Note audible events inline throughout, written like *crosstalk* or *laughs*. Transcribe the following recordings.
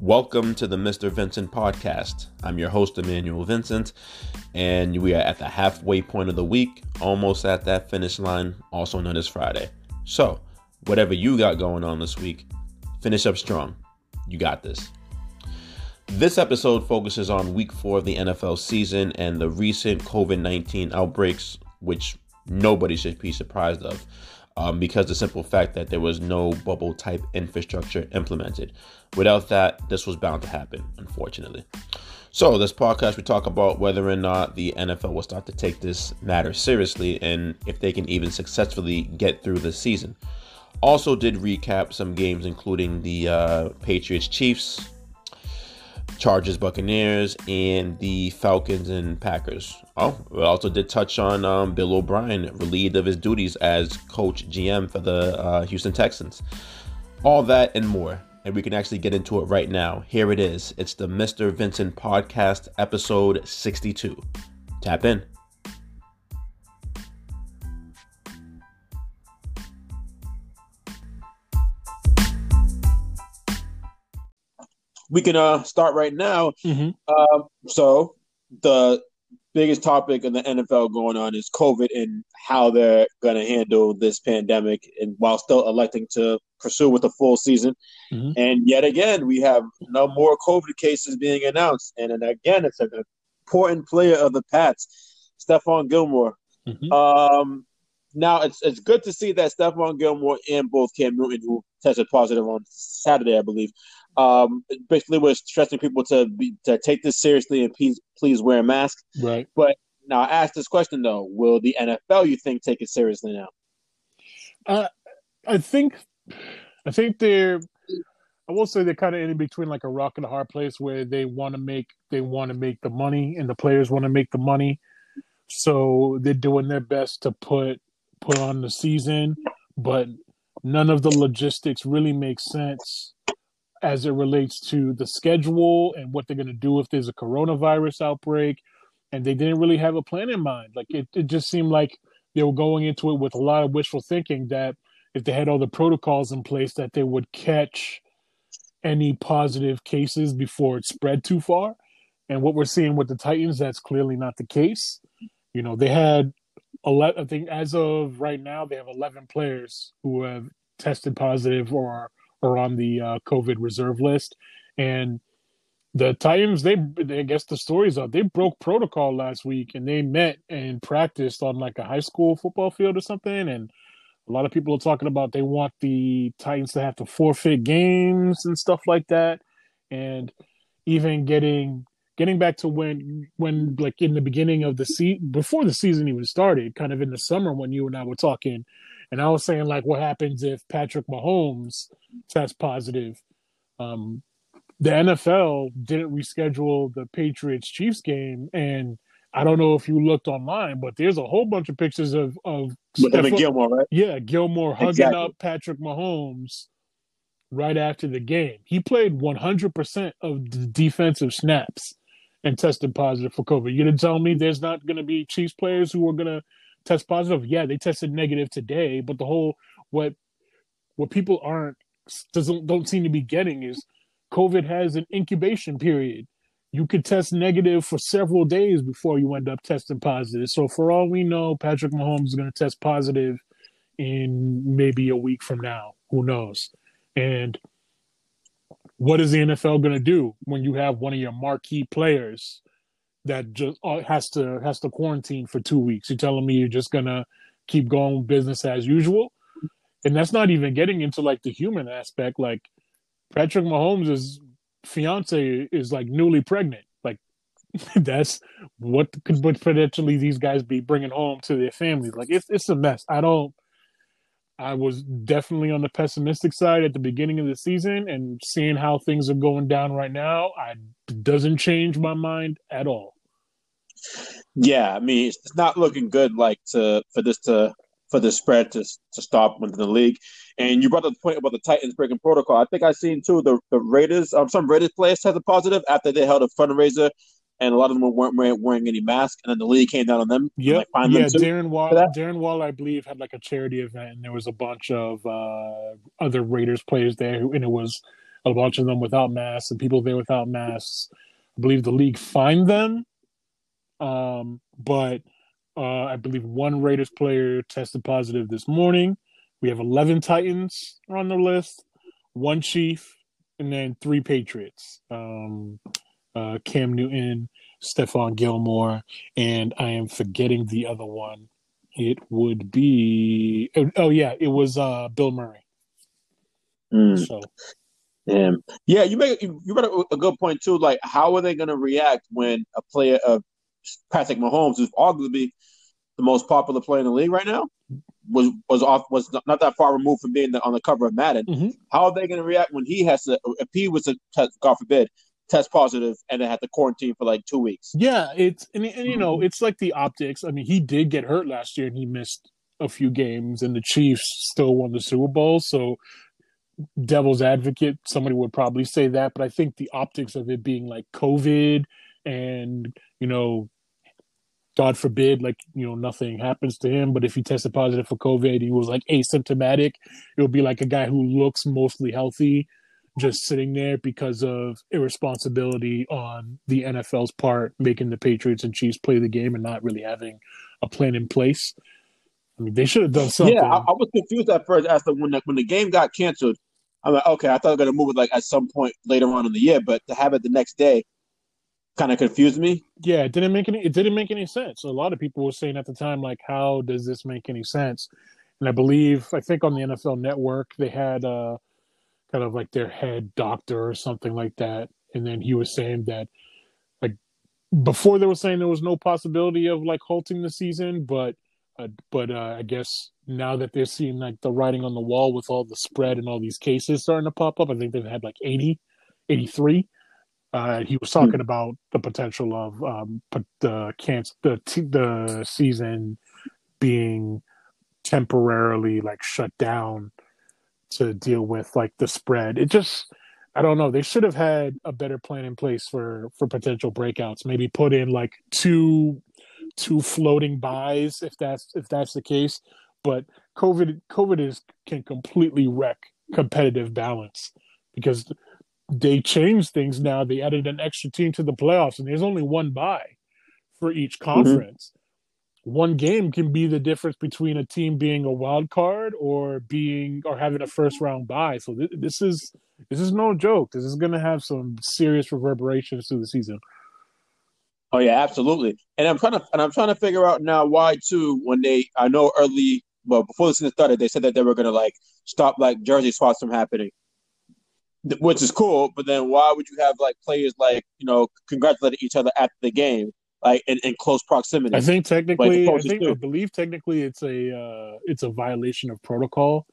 Welcome to the Mr. Vincent podcast. I'm your host, Emmanuel Vincent, and we are at the halfway point of the week, almost at that finish line, also known as Friday. So, whatever you got going on this week, finish up strong. You got this. This episode focuses on week four of the NFL season and the recent COVID 19 outbreaks, which nobody should be surprised of um, because the simple fact that there was no bubble type infrastructure implemented. Without that, this was bound to happen, unfortunately. So, this podcast, we talk about whether or not the NFL will start to take this matter seriously and if they can even successfully get through the season. Also, did recap some games, including the uh, Patriots Chiefs, Chargers, Buccaneers, and the Falcons and Packers. Oh, we also did touch on um, Bill O'Brien, relieved of his duties as coach GM for the uh, Houston Texans. All that and more. And we can actually get into it right now. Here it is. It's the Mr. Vincent Podcast, episode 62. Tap in. we can uh, start right now. Mm-hmm. Um, so the biggest topic in the NFL going on is COVID and how they're going to handle this pandemic, and while still electing to pursue with a full season. Mm-hmm. And yet again, we have no more COVID cases being announced, and, and again, it's an important player of the Pats, Stephon Gilmore. Mm-hmm. Um, now it's it's good to see that Stephon Gilmore and both Cam Newton, who tested positive on Saturday, I believe, um, basically was stressing people to be, to take this seriously and please please wear a mask. Right. But now I ask this question though: Will the NFL, you think, take it seriously now? Uh, I think, I think they're. I will say they're kind of in between like a rock and a hard place where they want to make they want to make the money and the players want to make the money, so they're doing their best to put put on the season, but none of the logistics really make sense as it relates to the schedule and what they're going to do if there's a coronavirus outbreak. And they didn't really have a plan in mind. Like it, it just seemed like they were going into it with a lot of wishful thinking that if they had all the protocols in place, that they would catch any positive cases before it spread too far. And what we're seeing with the Titans, that's clearly not the case. You know, they had 11, I think as of right now, they have 11 players who have tested positive or are on the uh, COVID reserve list. And the Titans, they, I guess the stories are they broke protocol last week and they met and practiced on like a high school football field or something. And a lot of people are talking about they want the Titans to have to forfeit games and stuff like that. And even getting getting back to when when like in the beginning of the season before the season even started, kind of in the summer when you and I were talking, and I was saying like, what happens if Patrick Mahomes tests positive? Um, the NFL didn't reschedule the Patriots Chiefs game, and I don't know if you looked online, but there's a whole bunch of pictures of of Steph- Gilmore, right? Yeah, Gilmore hugging exactly. up Patrick Mahomes right after the game. He played 100% of the defensive snaps and tested positive for COVID. You gonna tell me there's not gonna be Chiefs players who are gonna test positive. Yeah, they tested negative today, but the whole what what people aren't doesn't don't seem to be getting is COVID has an incubation period. You could test negative for several days before you end up testing positive. So for all we know, Patrick Mahomes is going to test positive in maybe a week from now. Who knows? And what is the NFL going to do when you have one of your marquee players that just uh, has to has to quarantine for two weeks. You're telling me you're just gonna keep going business as usual, and that's not even getting into like the human aspect. Like Patrick Mahomes' fiance is like newly pregnant. Like *laughs* that's what could potentially these guys be bringing home to their families. Like it's it's a mess. I don't. I was definitely on the pessimistic side at the beginning of the season, and seeing how things are going down right now, I doesn't change my mind at all. Yeah, I mean, it's not looking good. Like to for this to for the spread to to stop within the league. And you brought up the point about the Titans breaking protocol. I think I seen too the the Raiders. Um, some Raiders players tested positive after they held a fundraiser and a lot of them weren't wearing, wearing any mask, and then the league came down on them. Yep. Like, yeah, Darren Waller, Darren Waller, I believe, had like a charity event, and there was a bunch of uh, other Raiders players there, who, and it was a bunch of them without masks and people there without masks. I believe the league fined them, um, but uh, I believe one Raiders player tested positive this morning. We have 11 Titans on the list, one Chief, and then three Patriots. Um, uh, Cam Newton, Stephon Gilmore, and I am forgetting the other one. It would be oh, oh yeah, it was uh, Bill Murray. Mm. So yeah, yeah, you make you brought a, good point too. Like, how are they going to react when a player of Patrick Mahomes, who's arguably the most popular player in the league right now, was was off was not that far removed from being on the cover of Madden. Mm-hmm. How are they going to react when he has to, if he was to, God forbid, test positive and then had to quarantine for like two weeks? Yeah, it's and, and you know mm-hmm. it's like the optics. I mean, he did get hurt last year and he missed a few games, and the Chiefs still won the Super Bowl. So, devil's advocate, somebody would probably say that, but I think the optics of it being like COVID and you know God forbid, like, you know, nothing happens to him. But if he tested positive for COVID, he was like asymptomatic, it would be like a guy who looks mostly healthy just sitting there because of irresponsibility on the NFL's part, making the Patriots and Chiefs play the game and not really having a plan in place. I mean, they should have done something. Yeah, I, I was confused at first as to when the, when the game got canceled. I'm like, okay, I thought they were going to move it like at some point later on in the year, but to have it the next day, kind of confused me. Yeah, it didn't make any it didn't make any sense. A lot of people were saying at the time like how does this make any sense? And I believe I think on the NFL network they had uh kind of like their head doctor or something like that. And then he was saying that like before they were saying there was no possibility of like halting the season, but uh, but uh, I guess now that they're seeing like the writing on the wall with all the spread and all these cases starting to pop up, I think they've had like 80, 83 uh, he was talking mm. about the potential of um, but the cancer, the the season being temporarily like shut down to deal with like the spread. It just, I don't know. They should have had a better plan in place for for potential breakouts. Maybe put in like two two floating byes if that's if that's the case. But COVID COVID is can completely wreck competitive balance because they changed things now. They added an extra team to the playoffs, and there's only one bye for each mm-hmm. conference. Mm-hmm. One game can be the difference between a team being a wild card or being or having a first round bye. So th- this is this is no joke. This is going to have some serious reverberations to the season. Oh yeah, absolutely. And I'm trying to and I'm trying to figure out now why too. When they, I know early, well before the season started, they said that they were going to like stop like jersey swaps from happening which is cool. But then why would you have like players like you know congratulating each other at the game, like in, in close proximity? I think technically, like I think I believe technically it's a uh, it's a violation of protocol.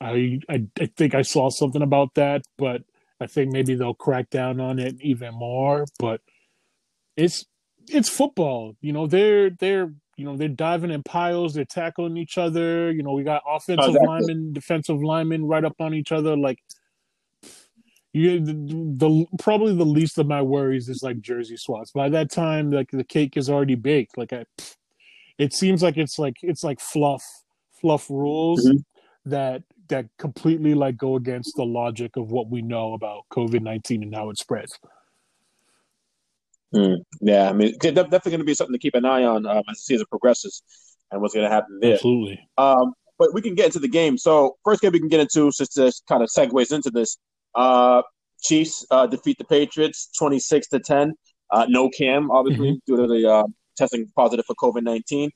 I, I I think I saw something about that, but I think maybe they'll crack down on it even more. But it's it's football, you know. They're they're you know they're diving in piles, they're tackling each other. You know, we got offensive oh, linemen, defensive linemen right up on each other. Like you the, the, probably the least of my worries is like jersey swaps. By that time, like the cake is already baked. Like I, it seems like it's like it's like fluff, fluff rules mm-hmm. that that completely like go against the logic of what we know about COVID nineteen and how it spreads. Mm, yeah, I mean, definitely going to be something to keep an eye on um, as the season progresses and what's going to happen there. Absolutely. Um, but we can get into the game. So first game we can get into just to kind of segues into this uh, Chiefs uh, defeat the Patriots 26 to 10. Uh, no Cam, obviously, mm-hmm. due to the uh, testing positive for COVID 19.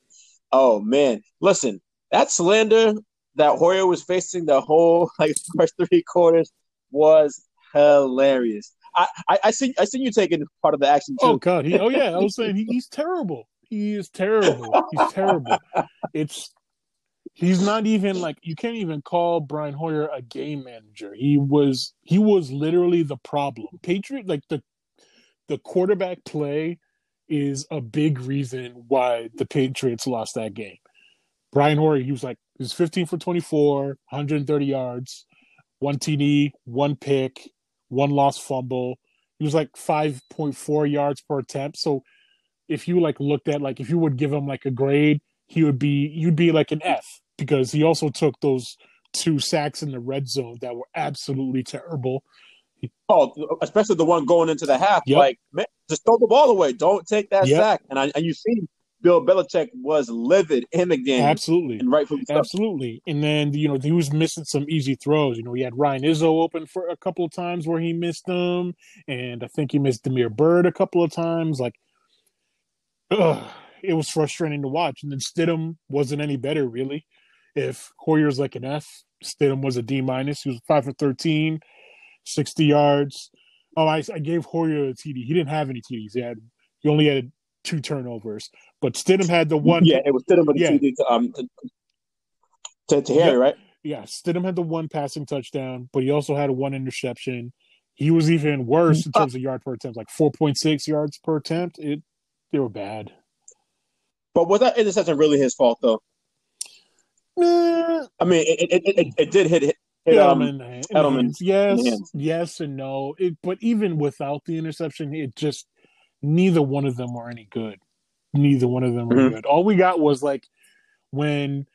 Oh, man. Listen, that slander that Hoyer was facing the whole *laughs* like first three quarters was hilarious. I, I, I see I see you taking part of the action too. Oh god, he, oh yeah, I was *laughs* saying he, he's terrible. He is terrible. He's terrible. *laughs* It's he's not even like you can't even call Brian Hoyer a game manager. He was he was literally the problem. Patriot like the the quarterback play is a big reason why the Patriots lost that game. Brian Hoyer, he was like he was 15 for 24, 130 yards, one TD, one pick, one lost fumble. He was like 5.4 yards per attempt. So if you like looked at like if you would give him like a grade, he would be you'd be like an F because he also took those two sacks in the red zone that were absolutely terrible. Oh, especially the one going into the half. Yep. Like, man, just throw the ball away. Don't take that yep. sack. And I, and you see Bill Belichick was livid in the game. Absolutely. And rightfully so. Absolutely. And then, you know, he was missing some easy throws. You know, he had Ryan Izzo open for a couple of times where he missed them. And I think he missed Damiere Byrd a couple of times. Like, ugh, it was frustrating to watch. And then Stidham wasn't any better, really. If Hoyer's like an F, Stidham was a D minus. He was 5 for 13, 60 yards. Oh, I, I gave Hoyer a TD. He didn't have any TDs. He had he only had two turnovers. But Stidham had the one. Yeah, it was Stidham with the yeah. TD to, um, to, to, to Harry, yeah. right? Yeah, Stidham had the one passing touchdown, but he also had one interception. He was even worse in terms of yard per attempt, like 4.6 yards per attempt. It They were bad. But was that interception really his fault, though? I mean, it, it, it, it did hit, hit Edelman. Um, Edelman. Yes, yes, and no. It, but even without the interception, it just neither one of them were any good. Neither one of them were mm-hmm. good. All we got was like when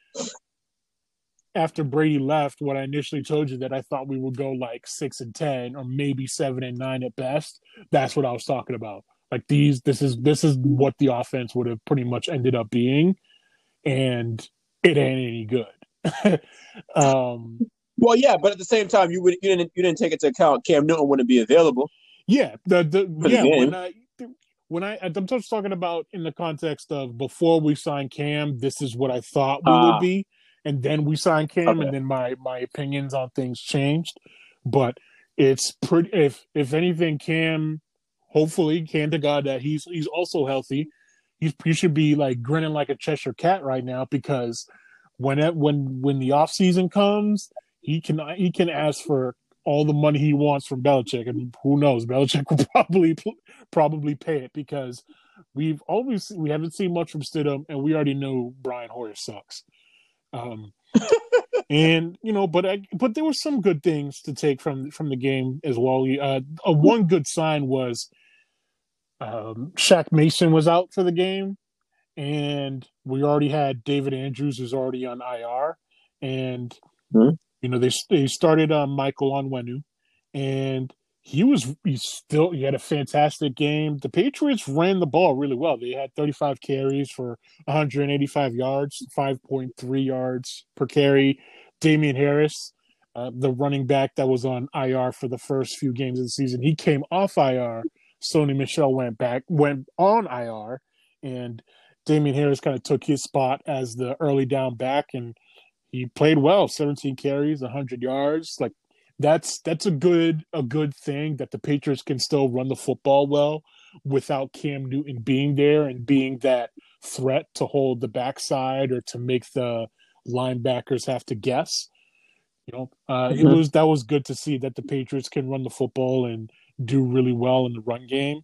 after Brady left, what I initially told you that I thought we would go like six and ten or maybe seven and nine at best. That's what I was talking about. Like these, this is this is what the offense would have pretty much ended up being, and it ain't any good. *laughs* um, well, yeah, but at the same time, you would you didn't you didn't take into account Cam Newton wouldn't be available. Yeah, the the yeah when I when I I'm just talking about in the context of before we signed Cam, this is what I thought we uh, would ah. be, and then we signed Cam, okay. and then my my opinions on things changed. But it's pretty. If if anything, Cam, hopefully, can to God that he's he's also healthy. He's he should be like grinning like a Cheshire cat right now because when it, when when the off season comes, he can he can ask for all the money he wants from Belichick, and who knows, Belichick will *laughs* probably probably pay it because we've always we haven't seen much from Stidham, and we already know Brian Hoyer sucks. Um, *laughs* and you know, but I, but there were some good things to take from from the game as well. Uh, a one good sign was um, Shaq Mason was out for the game, and we already had David Andrews who's already on IR, and mm-hmm. you know they they started on Michael Onwenu, and he was he still he had a fantastic game. The Patriots ran the ball really well. They had 35 carries for 185 yards, 5.3 yards per carry. Damien Harris, uh, the running back that was on IR for the first few games of the season, he came off IR. Sony Michel went back, went on IR, and Damien Harris kind of took his spot as the early down back, and he played well. 17 carries, 100 yards, like that's that's a good a good thing that the Patriots can still run the football well without Cam Newton being there and being that threat to hold the backside or to make the linebackers have to guess. You know, uh, mm-hmm. it was that was good to see that the Patriots can run the football and do really well in the run game.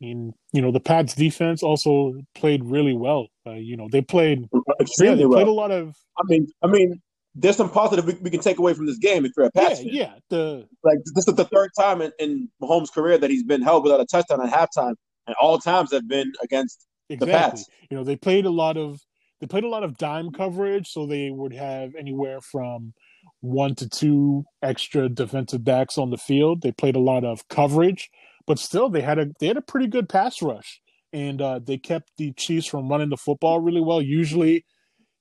And you know, the Pats defense also played really well. Uh, you know, they played extremely yeah, they well. played a lot of. I mean, I mean, there's some positive we, we, can take away from this game if you're a Pats yeah, Yeah, the like this is the third time in, in Mahomes' career that he's been held without a touchdown at halftime, and all times have been against exactly. the Pats. You know, they played a lot of they played a lot of dime coverage, so they would have anywhere from one to two extra defensive backs on the field. They played a lot of coverage, but still they had a they had a pretty good pass rush, and uh, they kept the Chiefs from running the football really well. Usually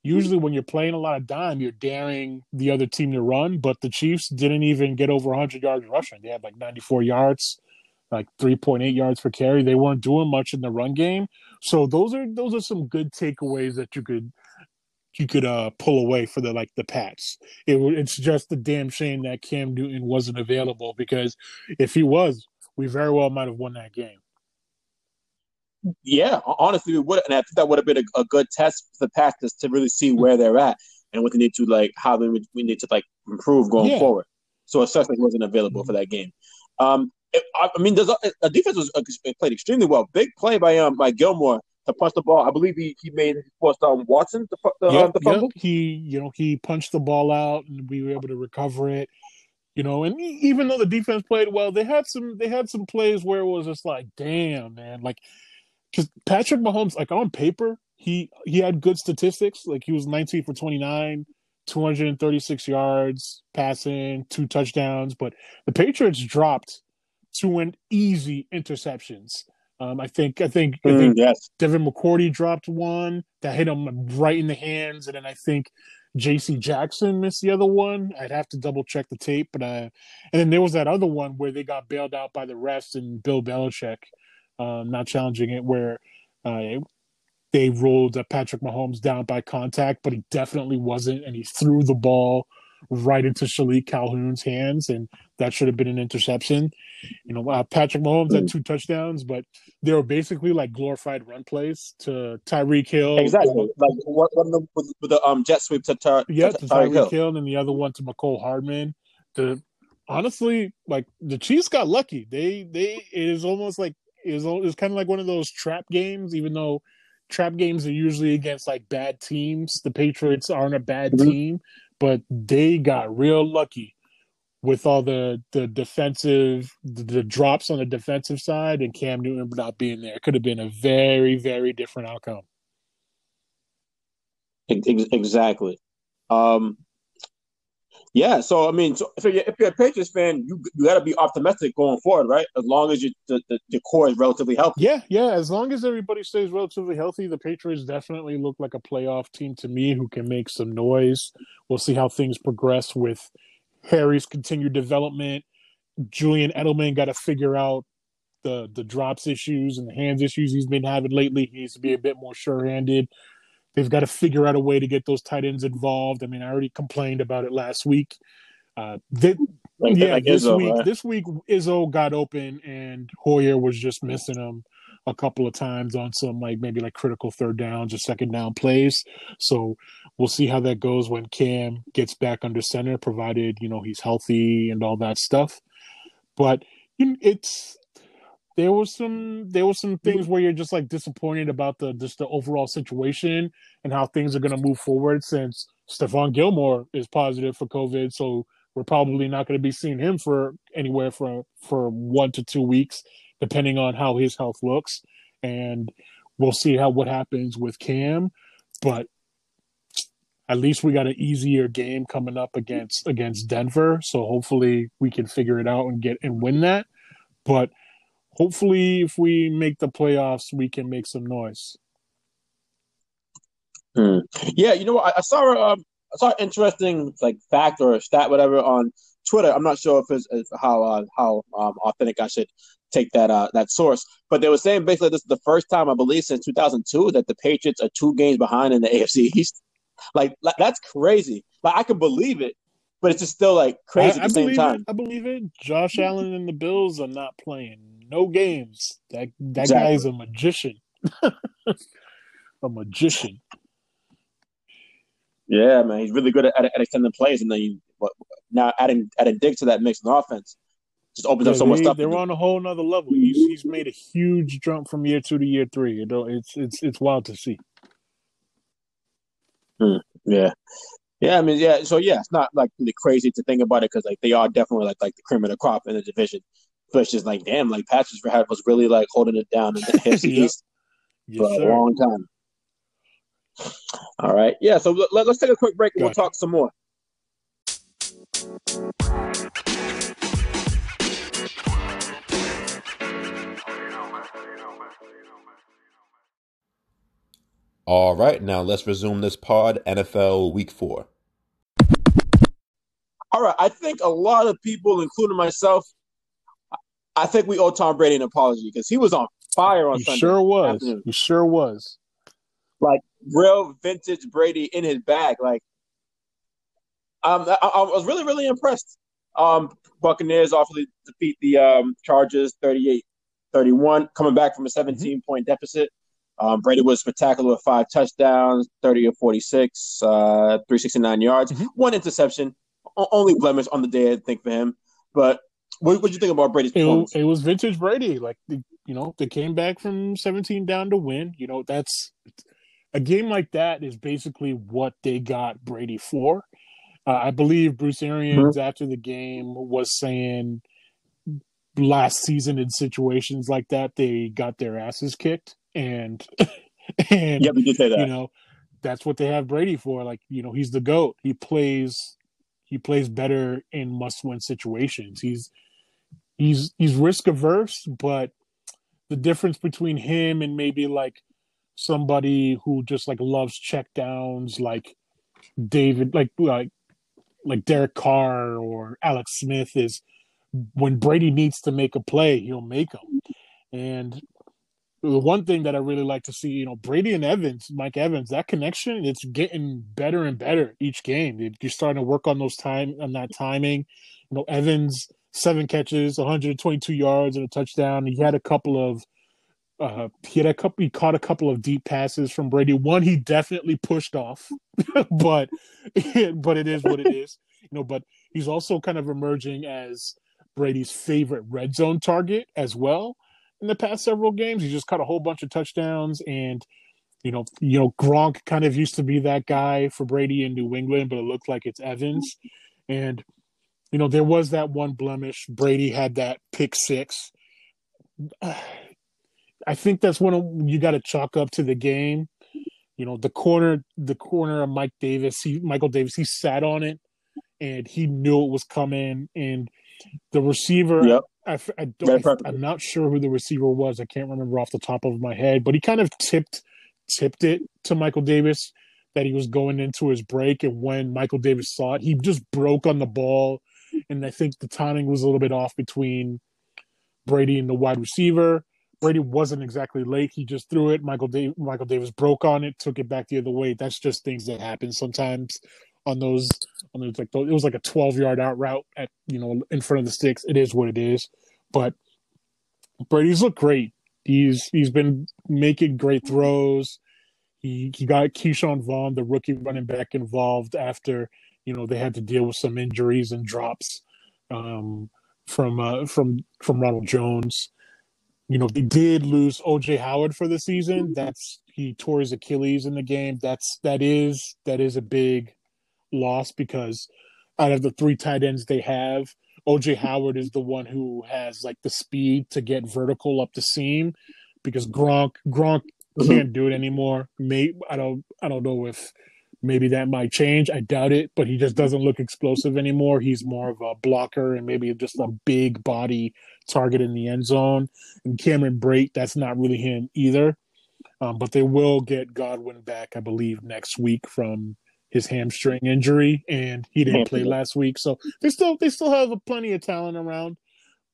usually when you're playing a lot of dime, you're daring the other team to run, but the Chiefs didn't even get over 100 yards rushing. They had like 94 yards, like 3.8 yards per carry. They weren't doing much in the run game. So those are those are some good takeaways that you could you could uh pull away for the like the Pats. It, it's just a damn shame that Cam Newton wasn't available because if he was, we very well might have won that game. Yeah, honestly, we would, and I think that would have been a, a good test for the Packers to really see where they're at and what they need to like, how they we need to like improve going yeah. forward. So it sucks he wasn't available mm-hmm. for that game. Um, it, I, I, mean, there's a, a defense was uh, played extremely well. Big play by um by Gilmore to punch the ball. I believe he, he made he forced um Watson the the, yep, um, the fumble. Yep. He you know he punched the ball out and we were able to recover it. You know, and even though the defense played well, they had some they had some plays where it was just like, damn man, like because Patrick Mahomes, like on paper, he he had good statistics. Like he was 19 for 29, 236 yards passing, two touchdowns, but the Patriots dropped two and easy interceptions. Um, I think I think I Mm, think yes. Devin McCourty dropped one that hit him right in the hands, and then I think J.C. Jackson missed the other one. I'd have to double check the tape, but uh, and then there was that other one where they got bailed out by the refs and Bill Belichick um, not challenging it, where uh, they ruled uh, Patrick Mahomes down by contact, but he definitely wasn't, and he threw the ball right into Shilique Calhoun's hands, and that should have been an interception. You know, uh, Patrick Mahomes had two touchdowns, but they were basically like glorified run plays to Tyreek Hill. Exactly. Like one one of them with, with the um jet sweep to Yeah, to to Tyreek Hill. Hill, and the other one to Mecole Hardman. The honestly, like the Chiefs got lucky. They they it is almost like it was it was kind of like one of those trap games. Even though trap games are usually against like bad teams, the Patriots aren't a bad Mhm. team, but they got real lucky with all the the defensive the, the drops on the defensive side and Cam Newton not being there. It could have been a very very different outcome. Ex- ex- Exactly. Um, yeah. So I mean, so, if you're a Patriots fan, you you got to be optimistic going forward, right? As long as you, the, the the core is relatively healthy. Yeah, yeah. As long as everybody stays relatively healthy, the Patriots definitely look like a playoff team to me who can make some noise. We'll see how things progress with Harry's continued development. Julian Edelman got to figure out the the drops issues and the hands issues he's been having lately. He needs to be a bit more sure handed. They've got to figure out a way to get those tight ends involved. I mean, I already complained about it last week. Uh, they, Like, yeah, like this Izzo, week, right? this week Izzo got open and Hoyer was just missing him a couple of times on some like maybe like critical third downs or second down plays. So we'll see how that goes when Cam gets back under center, provided you know he's healthy and all that stuff. But it's there was some there was some mm-hmm. things where you're just like disappointed about the just the overall situation and how things are going to move forward since Stephon Gilmore is positive for COVID. So we're probably not going to be seeing him for anywhere for for one to two weeks, depending on how his health looks. And we'll see how what happens with Cam. But at least we got an easier game coming up against against Denver. So hopefully we can figure it out and get and win that. But hopefully if we make the playoffs, we can make some noise. Hmm. Yeah, you know what? I, I saw um, I saw an interesting like fact or stat, whatever, on Twitter. I'm not sure if it's, if how uh, how um, authentic I should take that uh, that source, but they were saying basically this is the first time I believe since 2002 that the Patriots are two games behind in the *laughs* AFC East. Like, that's crazy. Like I can believe it, but it's just still like crazy I, at the I same time. It. I believe it. Josh Allen and the Bills are not playing no games. That that Exactly. guy is a magician. *laughs* a magician. Yeah, man, he's really good at, at extending plays, and then you, now adding adding Diggs to that mix in offense just opens Yeah, up so much they, stuff. to they're on a whole nother level. He's he's mm-hmm. made a huge jump from year two to year three. You know, it's it's it's wild to see. Hmm, yeah, yeah. I mean, yeah. So yeah, it's not like really crazy to think about it because like they are definitely like like the cream of the crop in the division. But it's just like damn, like Patriots had was really like holding it down in the *laughs* AFC Yep. East Yes, for a long time. All right, yeah. So let, us take a quick break and we'll Gotcha. talk some more. All right, now let's resume this pod. NFL Week Four. All right, I think a lot of people, including myself, I think we owe Tom Brady an apology because he was on fire on He Sunday. sure was. afternoon. He sure was. Like real vintage Brady in his bag. Like, um, I, I was really, really impressed. Um, Buccaneers obviously defeat the um, Chargers 38-31, coming back from a 17 point deficit. Um, Brady was spectacular with five touchdowns, 30 of 46, uh, 369 yards, Mhm. one interception. O- only blemish on the day, I think, for him. But what what you think about Brady's It, performance? it was vintage Brady. Like the- you know, they came back from 17 down to win. You know, that's a game like that is basically what they got Brady for. Uh, I believe Bruce Arians after the game was saying last season in situations like that they got their asses kicked and *laughs* and yeah, we did say that. you know that's what they have Brady for. Like you know, he's the goat. He plays he plays better in must win situations. He's he's he's risk averse, but the difference between him and maybe like somebody who just like loves check downs, like David, like like like Derek Carr or Alex Smith, is when Brady needs to make a play, he'll make them. And the one thing that I really like to see, you know, Brady and Evans, Mike Evans, that connection, it's getting better and better each game. You're starting to work on those time on that timing. You know, Evans seven catches, 122 yards and a touchdown. He had a couple of uh, he had a couple he caught a couple of deep passes from Brady. One he definitely pushed off, *laughs* but *laughs* but it is what it is. You know, but he's also kind of emerging as Brady's favorite red zone target as well in the past several games. He just caught a whole bunch of touchdowns and you know, you know, Gronk kind of used to be that guy for Brady in New England, but it looked like it's Evans. And you know, there was that one blemish. Brady had that pick six. *sighs* I think that's one you got to chalk up to the game. You know, the corner, the corner of Mike Davis, he, Michael Davis, he sat on it, and he knew it was coming. And the receiver, yep. I, I don't, I, I'm not sure who the receiver was. I can't remember off the top of my head, but he kind of tipped tipped it to Michael Davis that he was going into his break, and when Michael Davis saw it, he just broke on the ball, and I think the timing was a little bit off between Brady and the wide receiver. Brady wasn't exactly late; he just threw it. Michael Michael Davis broke on it, took it back the other way. That's just things that happen sometimes on those on those like it was like a 12 yard out route at you know in front of the sticks. It is what it is. But Brady's looked great. He's he's been making great throws. He he got Ke'Shawn Vaughn, the rookie running back, involved after you know they had to deal with some injuries and drops um, from uh, from from Ronald Jones. You know they did lose OJ Howard for the season. That's he tore his Achilles in the game. That's that is that is a big loss because out of the three tight ends they have, OJ Howard is the one who has like the speed to get vertical up the seam because Gronk Gronk mm-hmm. can't do it anymore. May I don't I don't know if maybe that might change. I doubt it, but he just doesn't look explosive anymore. He's more of a blocker and maybe just a big body target in the end zone. And Cameron Brate, that's not really him either. Um, but they will get Godwin back, I believe, next week from his hamstring injury, and he didn't play last week. So they still they still have plenty of talent around,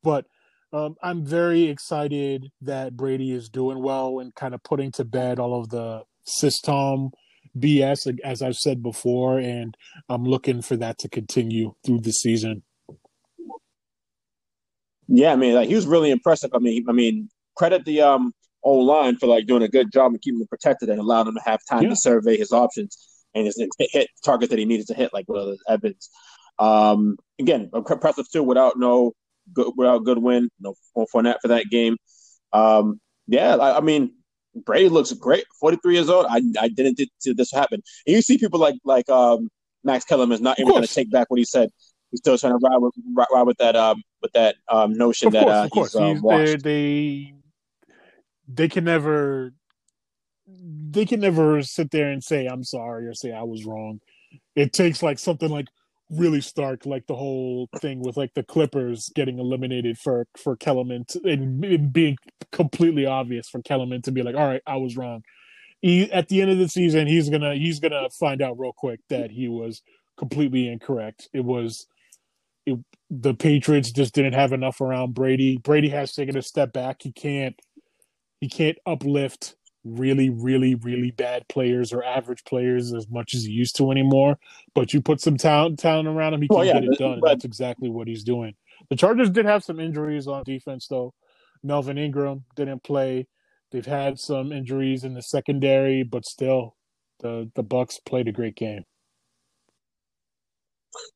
but um, I'm very excited that Brady is doing well and kind of putting to bed all of the system BS, as I've said before, and I'm looking for that to continue through the season. Yeah, I mean, like, he was really impressive. I mean, I mean, credit the um O line for like doing a good job and keeping him protected and allowing him to have time yeah. to survey his options and his hit target that he needed to hit, like with Evans. Um, again, impressive too, without no good, without Godwin, no Fournette for that game. Um, yeah, I, I, mean, Brady looks great. Forty three years old. I I didn't see this happen. And you see people like like um, Max Kellerman is not even going to take back what he said. He's still trying to ride with ride with that um with that um notion of that course, uh, of course. he's, um, they they can never they can never sit there and say I'm sorry or say I was wrong. It takes like something like really stark, like the whole thing with like the Clippers getting eliminated for for Kellerman and being completely obvious for Kellerman to be like, all right, I was wrong. He, at the end of the season, he's gonna he's gonna find out real quick that he was completely incorrect. It was it, the Patriots just didn't have enough around Brady. Brady has taken a step back. He can't he can't uplift really, really, really bad players or average players as much as he used to anymore. But you put some talent talent around him, he can well, yeah, get it done. But, that's exactly what he's doing. The Chargers did have some injuries on defense, though. Melvin Ingram didn't play. They've had some injuries in the secondary, but still, the the Bucs played a great game.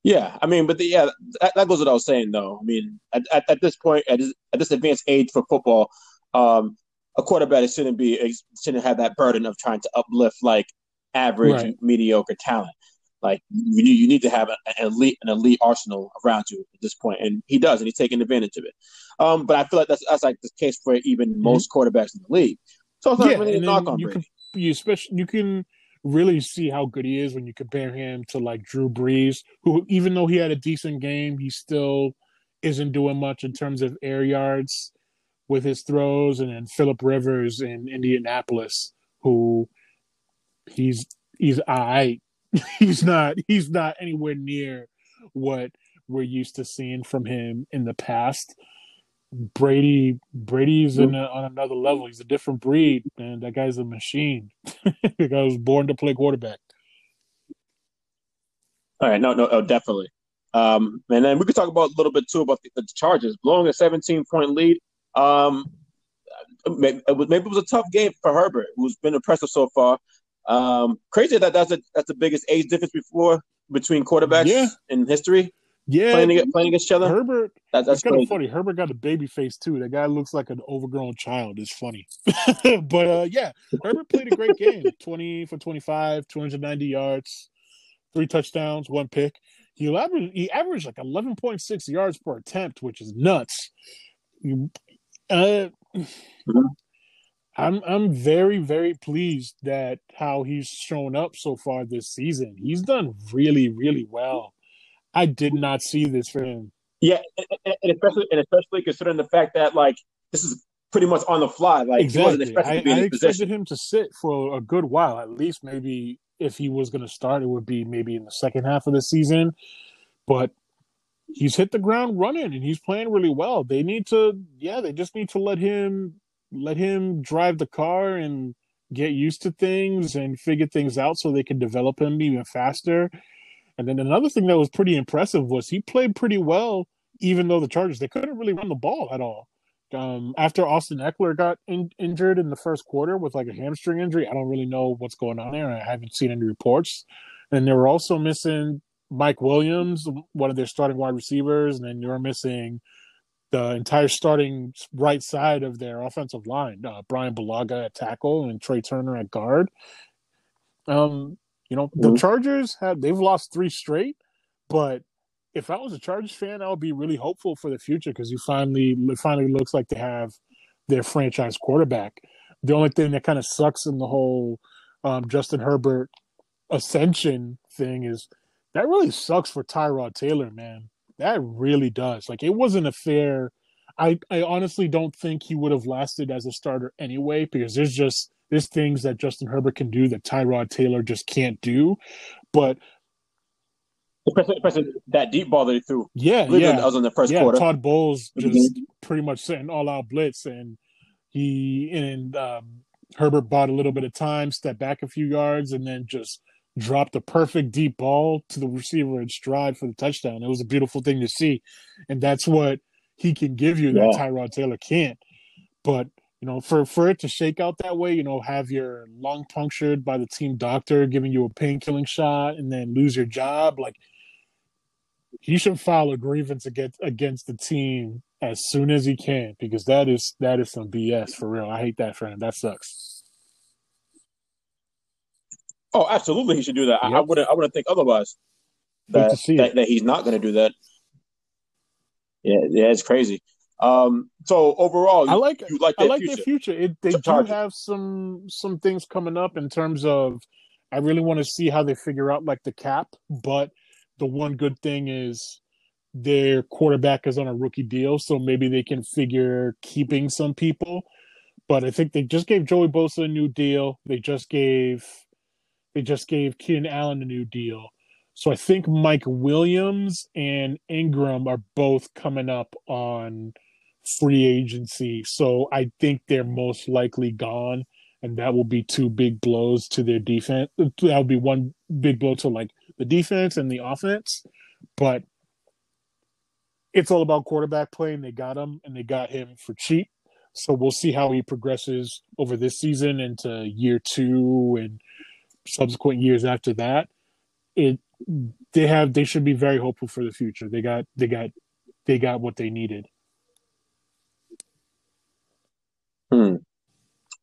Yeah, I mean, but the, yeah, that, that goes what I was saying, though. I mean, at, at, at this point, at at this advanced age for football, um, a quarterback shouldn't be shouldn't have that burden of trying to uplift like average right. mediocre talent. Like you need you need to have an elite an elite arsenal around you at this point, and he does, and he's taking advantage of it. Um, but I feel like that's that's like the case for even mm-hmm. most quarterbacks in the league. So it's not yeah, really a knock on you Brady. Can, you especially you can really see how good he is when you compare him to like Drew Brees, who even though he had a decent game, he still isn't doing much in terms of air yards with his throws, and then Philip Rivers in Indianapolis, who he's he's right. *laughs* he's not he's not anywhere near what we're used to seeing from him in the past. Brady Brady's in a, on another level. He's a different breed, and that guy's a machine. *laughs* the guy was born to play quarterback. All right, no, no, oh, definitely. Um, and then we could talk about a little bit too about the, the Chargers blowing a 17 point lead. Um, maybe it, was, maybe it was a tough game for Herbert, who's been impressive so far. Um, crazy that that's a, that's the biggest age difference before between quarterbacks Yeah. in history. Yeah, Playing, against- playing against each other. Herbert. That, that's kind of funny. Herbert got a baby face too. That guy looks like an overgrown child. It's funny, *laughs* but uh, yeah, Herbert played a great game. *laughs* Twenty for twenty-five, two hundred ninety yards, three touchdowns, one pick. He averaged he averaged like eleven point six yards per attempt, which is nuts. You, uh, I'm I'm very very pleased that how he's shown up so far this season. He's done really really well. I did not see this for him. Yeah, and, and- especially and especially considering the fact that like this is pretty much on the fly. Like Exactly. I, I expected position. him to sit for a good while. At least maybe if he was going to start, it would be maybe in the second half of the season. But he's hit the ground running and he's playing really well. They need to, yeah, they just need to let him let him drive the car and get used to things and figure things out so they can develop him even faster. And then another thing that was pretty impressive was he played pretty well, even though the Chargers they couldn't really run the ball at all. Um, after Austin Ekeler got in, injured in the first quarter with like a hamstring injury, I don't really know what's going on there. I haven't seen any reports. And they were also missing Mike Williams, one of their starting wide receivers, and then you're missing the entire starting right side of their offensive line. Uh, Bryan Bulaga at tackle and Trai Turner at guard. Um, you know, the Mhm. Chargers have they've lost three straight, but if I was a Chargers fan, I would be really hopeful for the future because you finally it finally looks like they have their franchise quarterback. The only thing that kind of sucks in the whole um, Justin Herbert ascension thing is that really sucks for Tyrod Taylor, man. That really does. Like it wasn't a fair. I I honestly don't think he would have lasted as a starter anyway because there's just there's things that Justin Herbert can do that Tyrod Taylor just can't do. But Especially, especially that deep ball that he threw. Yeah, yeah, that was in the first yeah. quarter. Todd Bowles Mhm. just pretty much sent an all out blitz, and he and um, Herbert bought a little bit of time, stepped back a few yards, and then just dropped a perfect deep ball to the receiver in stride for the touchdown. It was a beautiful thing to see, and that's what he can give you that Yeah. Tyrod Taylor can't. But you know, for for it to shake out that way, you know, have your lung punctured by the team doctor giving you a pain killing shot, and then lose your job, like he should file a grievance against against the team as soon as he can because that is that is some BS for real. I hate that for him. That sucks. Oh, absolutely, he should do that. I, I wouldn't. I wouldn't think otherwise. That, that, that he's not going to do that. Yeah, yeah, it's crazy. Um, so overall, I like you like I like future. their future. It, they do have some some things coming up in terms of. I really want to see how they figure out like the cap, but the one good thing is their quarterback is on a rookie deal, so maybe they can figure keeping some people. But I think they just gave Joey Bosa a new deal. They just gave they just gave Keenan Allen a new deal. So I think Mike Williams and Ingram are both coming up on free agency. So I think they're most likely gone. And that will be two big blows to their defense. That would be one big blow to like the defense and the offense. But it's all about quarterback play, and they got him, and they got him for cheap. So we'll see how he progresses over this season into year two and subsequent years after that. It they have they should be very hopeful for the future. They got they got they got what they needed. Hmm.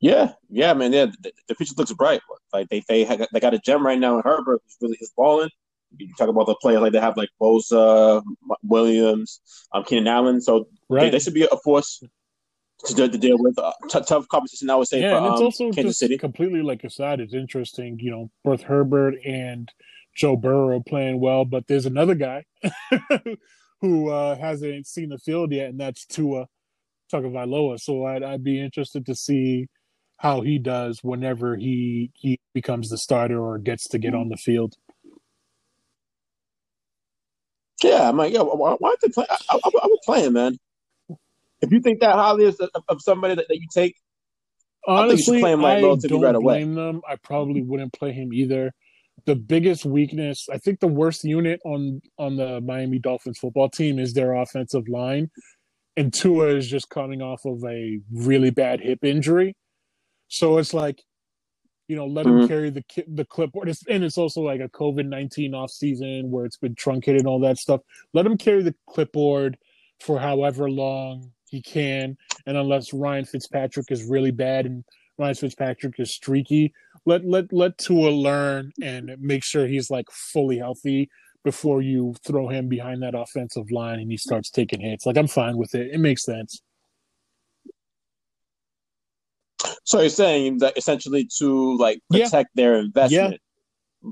Yeah, yeah, man. Yeah, the, the future looks bright. Like they they ha- they got a gem right now in Herbert, who's really is balling. You talk about the players like they have like Bosa, Williams, um, Keenan Allen. So they, they should be a force to, to deal with. Uh, t- tough competition, I would say. Yeah, for, and it's um, also Kansas just City. completely like aside. It's interesting, you know, both Herbert and Joe Burrow playing well, but there's another guy *laughs* who uh, hasn't seen the field yet, and that's Tua Tagovailoa. So I'd, I'd be interested to see how he does whenever he he becomes the starter or gets to get on the field. Yeah, I'm like, yeah, why, why they play? I, I, I would play him, man. If you think that highly of, of somebody that, that you take, I think you should Honestly, play him, like, I don't right away. blame them. I probably wouldn't play him either. The biggest weakness, I think, the worst unit on on the Miami Dolphins football team is their offensive line, and Tua is just coming off of a really bad hip injury, so it's like, you know, let him Mhm. carry the the clipboard, It's- and it's also like a COVID nineteen off season where it's been truncated and all that stuff. Let him carry the clipboard for however long he can, and unless Ryan Fitzpatrick is really bad and Ryan Fitzpatrick is streaky, let let let Tua learn and make sure he's like fully healthy before you throw him behind that offensive line and he starts taking hits. Like I'm fine with it. It makes sense. So you're saying that essentially to like Yeah. protect their investment,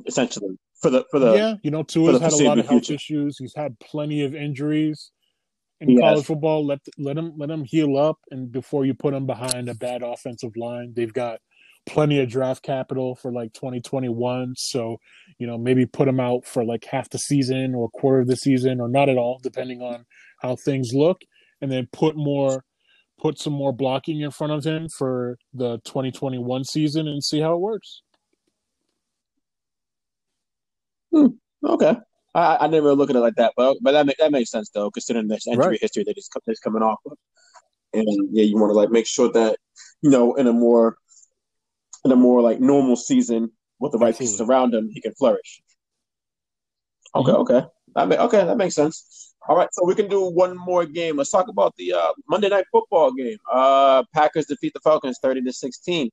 essentially for the for the yeah, you know, Tua's had a lot of foreseeable health issues. He's had plenty of injuries in He college football. Let let him let him heal up, and before you put them behind a bad offensive line, they've got plenty of draft capital for like 2021. So you know, maybe put them out for like half the season or a quarter of the season, or not at all, depending on how things look, and then put more. Put some more blocking in front of him for the 2021 season and see how it works. Hmm. okay. I, I really look at it like that, but but that make, that makes sense though, considering this injury Right. history that he's, coming off of. And yeah, you want to like make sure that you know in a more in a more like normal season with the right Absolutely. pieces around him, he can flourish. Okay, Mhm. okay, that make, okay, that makes sense. All right, so we can do one more game. Let's talk about the uh, Monday Night Football game. Uh, Packers defeat the Falcons thirty to sixteen.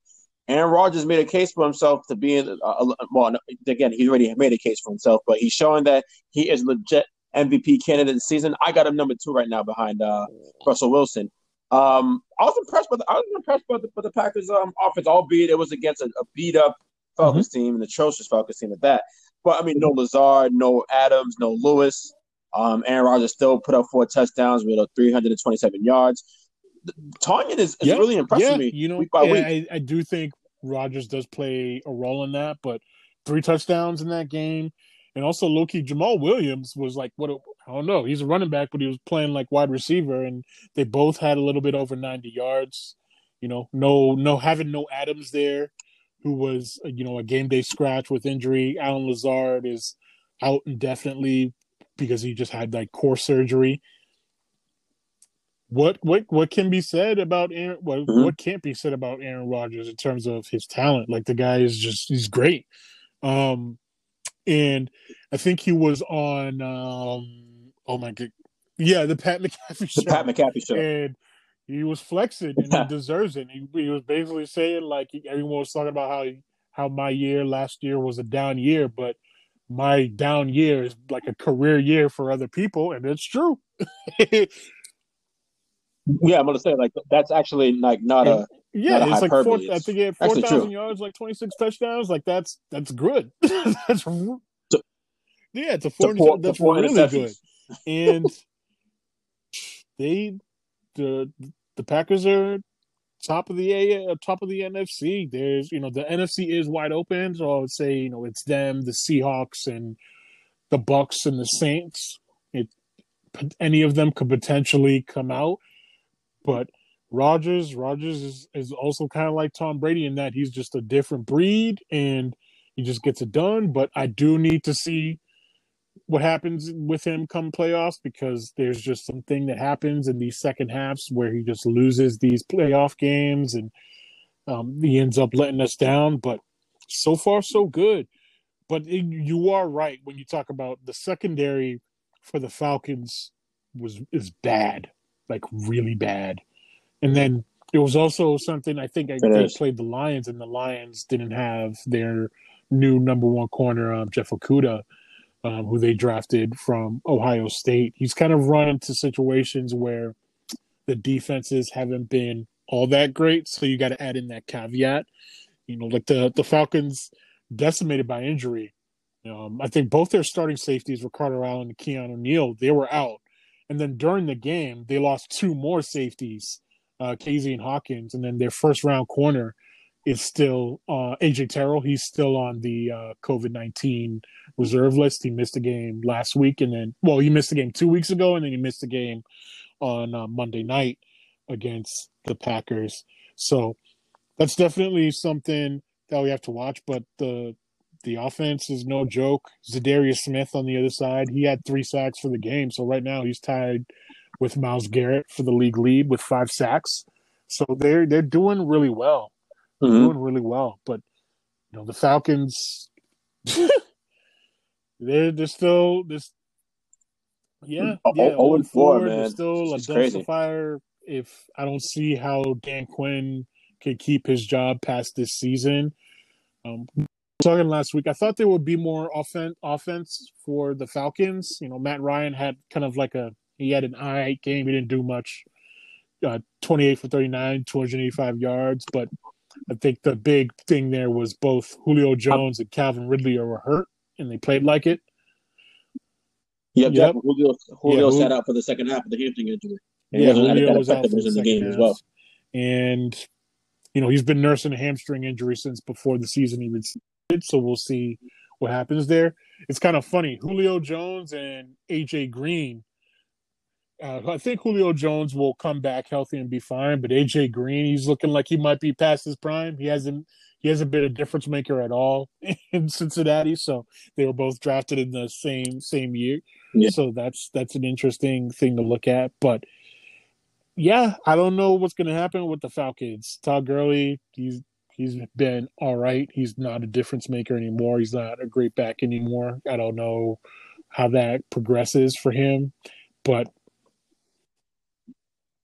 Aaron Rodgers made a case for himself to be in. Uh, well, again, he already made a case for himself, but he's showing that he is legit MVP candidate this season. I got him number two right now behind uh, Russell Wilson. Um, I was impressed with. I was impressed with the, with the Packers' um, offense, albeit it was against a, a beat up Falcons team, an atrocious Falcons team at that. But I mean, no Lazard, no Adams, no Lewis. Um, Aaron Rodgers still put up four touchdowns with uh, 327 yards. Tonyan is, is Yeah, really impressing yeah, me you know, week by yeah, week. I, I do think Rodgers does play a role in that, but three touchdowns in that game, and also low key, Jamaal Williams was like what I don't know. He's a running back, but he was playing like wide receiver, and they both had a little bit over ninety yards. You know, no, no having no Adams there, who was you know a game day scratch with injury. Allen Lazard is out indefinitely because he just had like core surgery what what what can be said about Aaron? What Mhm. what can't be said about Aaron Rodgers in terms of his talent? Like the guy is just he's great. Um, and I think he was on. Um, oh my god, yeah, the Pat *laughs* McAfee show. The Pat McAfee show. and he was flexing and he deserves it. He, he was basically saying like everyone was talking about how he, how my year last year was a down year, but my down year is like a career year for other people, and it's true. *laughs* Yeah, I'm gonna say like that's actually like not a Yeah, Not a it's like four, I think he had four thousand yards, like twenty six touchdowns. Like that's that's good. *laughs* that's To- yeah, it's a to four. four, that's four really good. And *laughs* they the the Packers are top of the A uh, top of the NFC. There's you know the NFC is wide open, so I would say you know it's them, the Seahawks, and the Bucs and the Saints. It any of them could potentially come out, but Rodgers, Rodgers is, is also kind of like Tom Brady in that he's just a different breed and he just gets it done. But I do need to see what happens with him come playoffs because there's just something that happens in these second halves where he just loses these playoff games and um, he ends up letting us down. But so far, so good. But it, you are right when you talk about the secondary for the Falcons was is bad, like really bad. And then it was also something I think I, they played the Lions, and the Lions didn't have their new number one corner, um, Jeff Okudah, um, who they drafted from Ohio State. He's kind of run into situations where the defenses haven't been all that great. So you got to add in that caveat. You know, like the the Falcons decimated by injury. Um, I think both their starting safeties, Ricardo Allen and Keanu Neal, they were out. And then during the game, they lost two more safeties, uh, Kazee and Hawkins. And then their first round corner is still uh, AJ Terrell. He's still on the uh, COVID 19 reserve list. He missed a game last week. And then, well, he missed a game two weeks ago. And then he missed a game on uh, Monday night against the Packers. So that's definitely something that we have to watch. But the the offense is no joke. Za'Darius Smith on the other side, he had three sacks for the game. So right now he's tied with Myles Garrett for the league lead with five sacks. So they're they're doing really well. Mm-hmm. Doing really well. But you know, the Falcons *laughs* they're they're still this yeah, oh, yeah, oh, and four, man. Still it's a dumpster fire. If I don't see how Dan Quinn could keep his job past this season, um, talking last week, I thought there would be more offense offense for the Falcons. You know, Matt Ryan had kind of like a he had an eye game. He didn't do much. Uh, 28 for 39, 285 yards. But I think the big thing there was both Julio Jones and Calvin Ridley were hurt, and they played like it. Yep, yep. Julio, Julio yeah, sat out for the second half of the hamstring injury. And yeah, Julio was out for the, the game half. as well. And you know he's been nursing a hamstring injury since before the season even so we'll see what happens there. It's kind of funny. Julio Jones and AJ Green. Uh, I think Julio Jones will come back healthy and be fine, but AJ Green, he's looking like he might be past his prime. He hasn't he hasn't been a difference maker at all *laughs* in Cincinnati. So they were both drafted in the same same year. Yeah. So that's that's an interesting thing to look at. But yeah, I don't know what's going to happen with the Falcons. Todd Gurley, he's He's been all right. He's not a difference maker anymore. He's not a great back anymore. I don't know how that progresses for him, but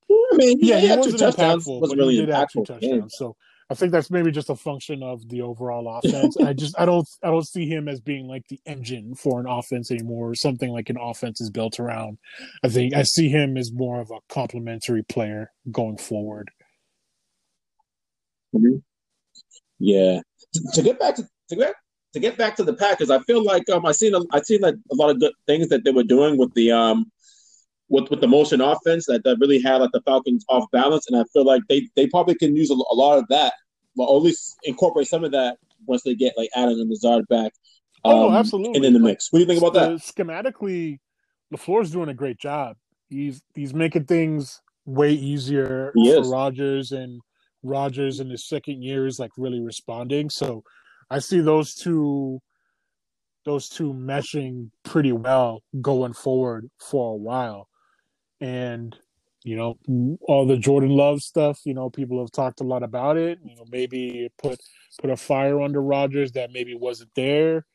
I mean, yeah, he, he wasn't impactful, wasn't really he did have two touchdowns. So I think that's maybe just a function of the overall *laughs* offense. I just I don't I don't see him as being like the engine for an offense anymore, or something like an offense is built around. I think I see him as more of a complementary player going forward. Mm-hmm. Yeah. To get back to, to get to get back to the Packers, I feel like um I seen a, I seen like a lot of good things that they were doing with the um with with the motion offense that, that really had like the Falcons off balance, and I feel like they they probably can use a, a lot of that, or at least incorporate some of that once they get like Adams and Lazard back. Oh, um, oh, absolutely. And in the mix. What do you think about that? Schematically, LaFleur's doing a great job. He's he's making things way easier he for Rodgers and Rodgers in his second year is like really responding. So I see those two those two meshing pretty well going forward for a while. And you know, all the Jordan Love stuff, you know, people have talked a lot about it. You know, maybe put put a fire under Rodgers that maybe wasn't there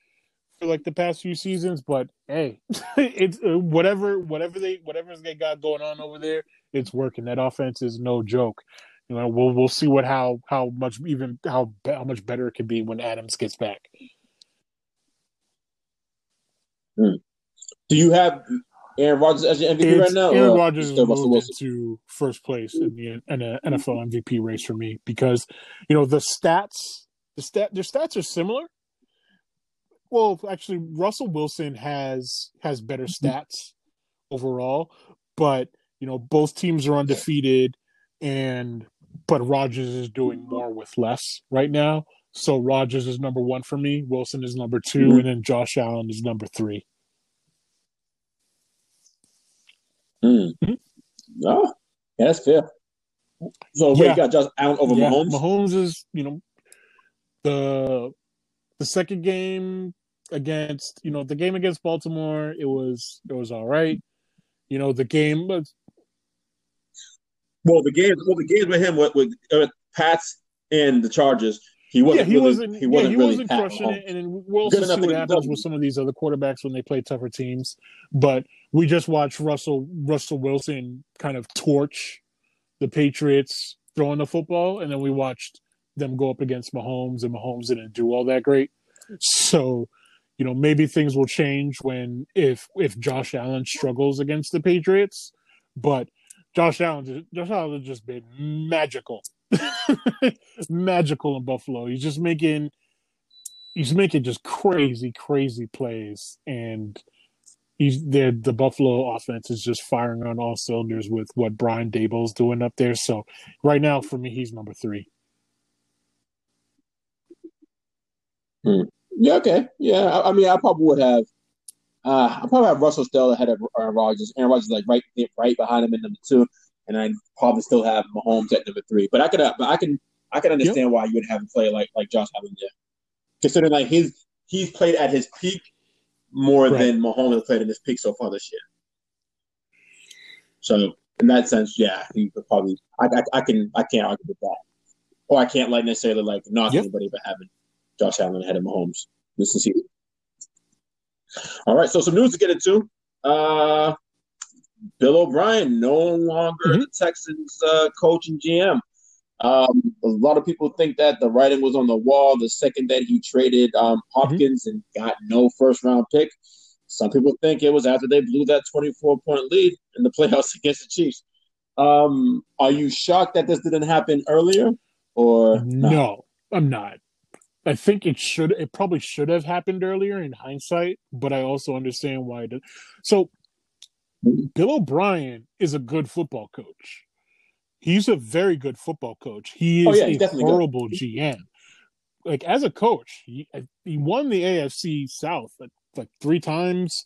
for like the past few seasons. But hey, *laughs* it's uh, whatever whatever they whatever they got going on over there, it's working. That offense is no joke you know, we'll we'll see what how how much even how how much better it can be when Adams gets back. Hmm. Do you have Aaron Rodgers as your MVP it's, right now? Aaron Rodgers is moved to first place in the NFL MVP race for me because you know the stats the stat their stats are similar. Well, actually, Russell Wilson has has better mm-hmm. stats overall, but you know both teams are undefeated, and but Rodgers is doing more with less right now. So Rodgers is number one for me. Wilson is number 2 mm-hmm. and then Josh Allen is number three. Mm. Mm-hmm. Yeah, that's fair. So yeah. you got Josh Allen over yeah. Mahomes. Mahomes is, you know, the the second game against, you know, the game against Baltimore, it was it was all right. You know, the game well, the games, well, the games with him with, with uh, Pats and the Chargers, he wasn't. Yeah, he really, wasn't. He wasn't, yeah, he really wasn't crushing it. And we'll also see what happens with some of these other quarterbacks when they play tougher teams. But we just watched Russell Russell Wilson kind of torch the Patriots throwing the football, and then we watched them go up against Mahomes, and Mahomes didn't do all that great. So, you know, maybe things will change when if if Josh Allen struggles against the Patriots. But Josh Allen, Josh Allen just been magical, *laughs* magical in Buffalo. He's just making, he's making just crazy, crazy plays, and he's there. The Buffalo offense is just firing on all cylinders with what Brian Daboll's doing up there. So right now, for me, he's number three. Hmm. Yeah. Okay. Yeah. I, I, mean, I probably would have. Uh, I probably have Russell still ahead of Aaron Rodgers. Aaron Rodgers is like right right behind him in number two, and I probably still have Mahomes at number three. But I could, but I can, I can understand yep. why you would have him play like like Josh Allen there, considering like his he's played at his peak more right. than Mahomes has played in his peak so far this year. So in that sense, yeah, he could probably. I, I, I can I can't argue with that, or I can't like necessarily like knock yep. anybody for having Josh Allen ahead of Mahomes this season. All right, so some news to get into. Uh, Bill O'Brien no longer mm-hmm. the Texans uh, coach and GM. Um, a lot of people think that the writing was on the wall the second that he traded um, Hopkins mm-hmm. and got no first round pick. Some people think it was after they blew that 24 point lead in the *laughs* playoffs against the Chiefs. Um, are you shocked that this didn't happen earlier? Or no, I'm not. I think it should. It probably should have happened earlier in hindsight, but I also understand why it did. So, Bill O'Brien is a good football coach. He's a very good football coach. He oh, is oh, yeah, a horrible good. GM. Like as a coach, he he won the AFC South like, like three times.